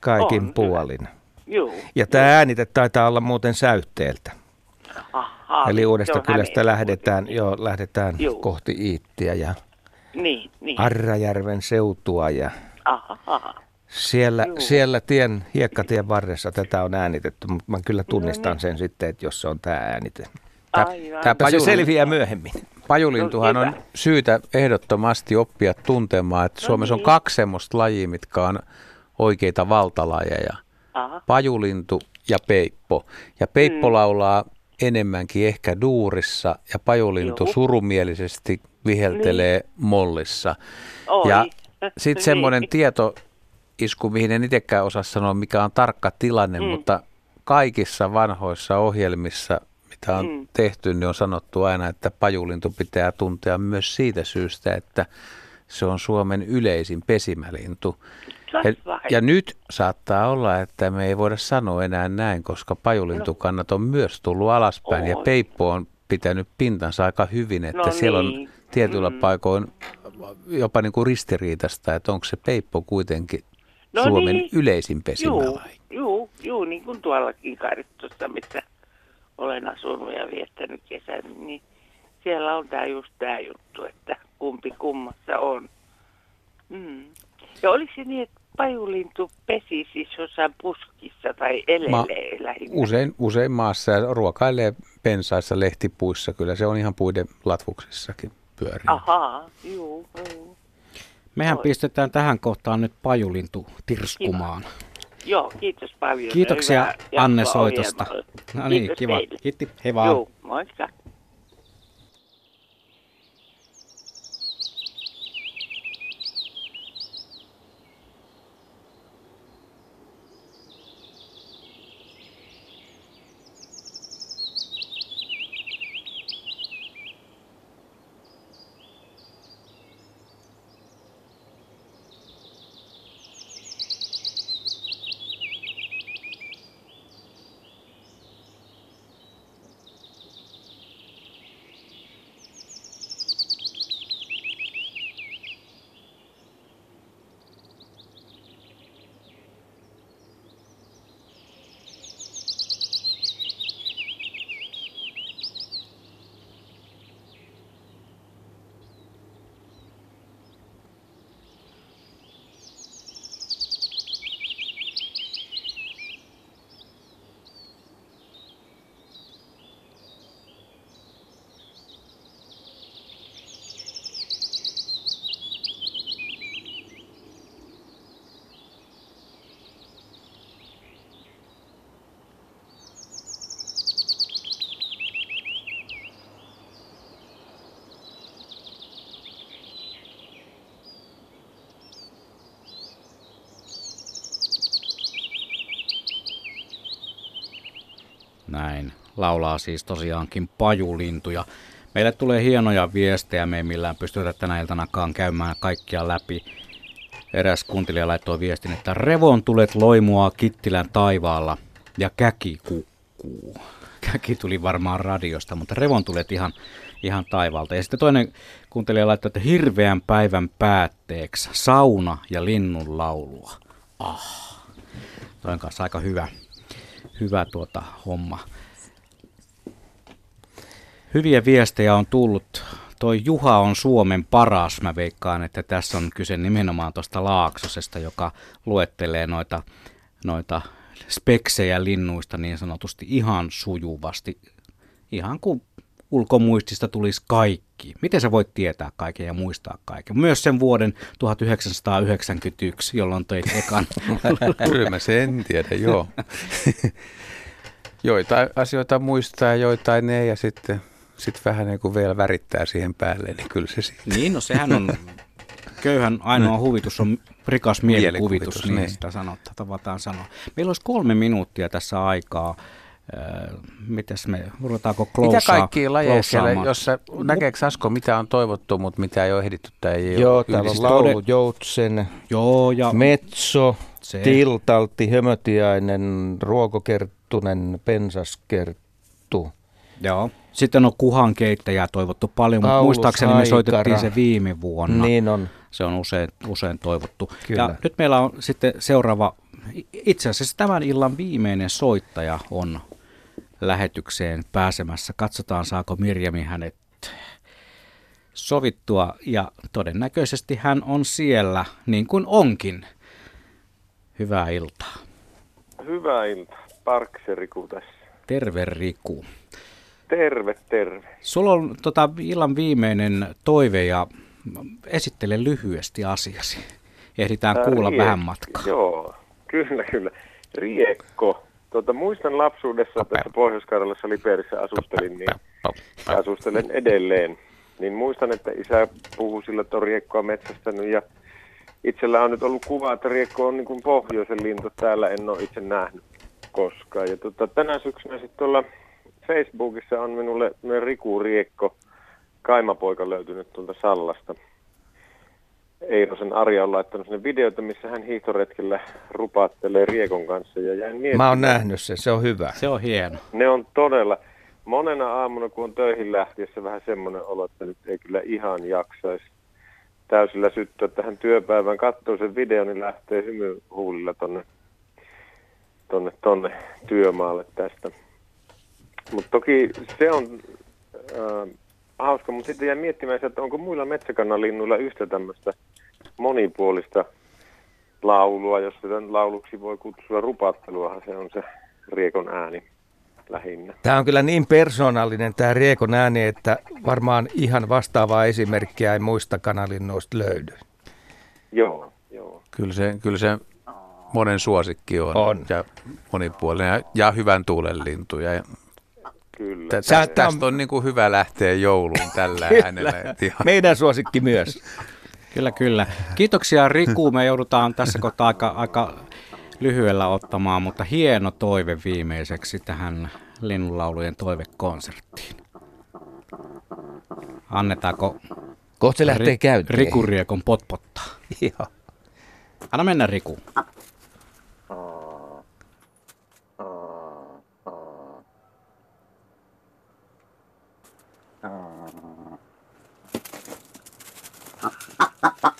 kaikin On, puolin. Joo. Ja tämä äänite taitaa olla muuten säyhteeltä. Aha, Eli uudesta kylästä lähdetään, joo, lähdetään Joo. kohti Iittiä ja Niin, niin. Arrajärven seutua ja Aha, aha. siellä, Joo. siellä tien, hiekkatien varressa tätä on äänitetty, mutta mä kyllä tunnistan niin. sen sitten, että jos se on tämä äänite. Aivan. Mutta se selviää myöhemmin. Pajulintuhan No, on syytä ehdottomasti oppia tuntemaan, että No Suomessa on niin. kaksi semmoista lajia, mitkä on oikeita valtalajeja. Aha. Pajulintu ja peippo. Ja peippo Mm. laulaa enemmänkin ehkä duurissa ja pajulintu Joo. surumielisesti viheltelee mollissa. Oi. Ja sitten Niin. semmoinen tietoisku, mihin en itsekään osaa sanoa, mikä on tarkka tilanne, Mm. mutta kaikissa vanhoissa ohjelmissa, mitä on Mm. tehty, niin on sanottu aina, että pajulintu pitää tuntea myös siitä syystä, että se on Suomen yleisin pesimälintu. Ja, ja nyt saattaa olla, että me ei voida sanoa enää näin, koska pajulintukannat on myös tullut alaspäin ja Oi. peippo on pitänyt pintansa aika hyvin, että No siellä on niin. tietyillä Mm. paikoin jopa niin kuin ristiriitasta, että onko se peippo kuitenkin No Suomen niin. yleisin pesimälaji. juu, juu, niin kuin tuollakin Karistossa, missä olen asunut ja viettänyt kesän, niin siellä on tämä just tämä juttu, että kumpi kummassa on. Mm. Ja oliko se niin, että pajulintu pesi siis jossain puskissa tai elelee lähinnä? Usein, usein maassa ja ruokailee pensaissa, lehtipuissa, kyllä se on ihan puiden latvuksissakin pyörii. Ahaa, juu, juu. Mehän Oi. pistetään tähän kohtaan nyt pajulintu tirskumaan. Joo, kiitos paljon. Kiitoksia hyvää Anne soitosta. No niin, kiva. teille. Kiitti. Hei vaan. Joo, moikka. Näin laulaa siis tosiaankin pajulintuja. Meille tulee hienoja viestejä, me ei millään pystytä tänä iltanakaan käymään kaikkia läpi. Eräs kuuntelija laittoi viestin, että revontulet loimua Kittilän taivaalla ja käki kukkuu. Käki tuli varmaan radiosta, mutta revontulet ihan, ihan taivaalta. Ja sitten toinen kuuntelija laittoi, että hirveän päivän päätteeksi sauna ja linnun laulua. Ah, toi on kanssa aika hyvä, hyvä tuota homma. Hyviä viestejä on tullut toi Juha on Suomen paras. Mä veikkaan, että tässä on kyse nimenomaan tuosta Laaksosesta, joka luettelee noita, noita speksejä linnuista niin sanotusti ihan sujuvasti. Ihan kuin ulkomuistista tulisi kaikki. Miten sä voit tietää kaiken ja muistaa kaiken? Myös sen vuoden 1991, jolloin teit ekan. Kyllä mä sen tiedän, joo. joitain asioita muistaa, joitain ei ja sitten sit vähän niin kuin vielä värittää siihen päälle, niin kyllä se sitten. Niin, no sehän on köyhän ainoa huvitus on rikas mielikuvitus, Mielikuvitus, niin, niin. sitä sanotaan, tavataan sanoa. Meillä olisi kolme minuuttia tässä aikaa. Äh, Mitäs me, ruvetaanko Mitä klousaa, kaikkia lajeja siellä, klousaamaan? jos sä, näkeekö Asko, mitä on toivottu, mutta mitä ei ole ehditty tai ei ole Joo, täällä on laulu, joutsen, Joo, ja metso, Se. tiltalti, hömötiainen, ruokokerttunen, pensaskerttu. Joo. Sitten on kuhan keittäjää toivottu paljon, mutta muistaakseni me soitettiin se viime vuonna. Niin on. Se on usein, usein toivottu. Kyllä. Ja nyt meillä on sitten seuraava, itse asiassa tämän illan viimeinen soittaja on lähetykseen pääsemässä. Katsotaan, saako Mirjami hänet sovittua ja todennäköisesti hän on siellä niin kuin onkin. Hyvää iltaa. Hyvää iltaa. Parkse Riku tässä. Terve Riku. Terve, terve. Sulla on tota, illan viimeinen toive ja esittele lyhyesti asiasi. Ehditään Ää, kuulla riek- vähän matkaa. Joo, kyllä, kyllä. Riekko. Tota, muistan lapsuudessa, tässä Pohjois-Karjalassa Liperissä asustelin, niin asustelen edelleen. Niin muistan, että isä puhui sillä, että on riekkoa metsästänyt ja itsellä on nyt ollut kuva, että riekko on niin kuin pohjoisen lintu. Täällä en ole itse nähnyt koskaan. Ja tota, tänä syksynä sitten tuolla Facebookissa on minulle Riku Riekko, kaimapoika löytynyt tuolta Sallasta. Eirosen Arja on laittanut sinne videota, missä hän hiihtoretkellä rupaattelee Riekon kanssa. Ja jäin miettimään, Mä oon nähnyt sen, se on hyvä. Se on hieno. ne on todella, monena aamuna kun on töihin lähtiessä vähän semmoinen olo, että nyt ei kyllä ihan jaksaisi täysillä syttyä tähän työpäivään. Katsoo sen videon, niin lähtee hymyhuulilla tonne, tonne, tonne työmaalle tästä. Mutta toki se on äh, hauska, mutta sitten jäin miettimään, että onko muilla metsäkanalinnuilla yhtä tämmöistä monipuolista laulua, jos sitä lauluksi voi kutsua rupatteluahan se on se riekon ääni lähinnä. Tämä on kyllä niin persoonallinen tämä Riekon ääni, että varmaan ihan vastaavaa esimerkkiä ei muista kanalinnoista löydy. Joo, joo. Kyllä se, kyllä se monen suosikki on, On. ja monipuolinen ja, ja hyvän tuulen lintu. Ja Kyllä. tä, tästä on niin kuin hyvä lähteä jouluun tällä äänellä. Meidän suosikki myös. Kyllä, kyllä. Kiitoksia Riku. Me joudutaan tässä kohtaa aika, aika lyhyellä ottamaan, mutta hieno toive viimeiseksi tähän linnunlaulujen toivekonserttiin. Annetaanko Kohta se lähtee käyntiin. Riku Riekon potpottaa? Joo. Anna mennä Riku. ha ha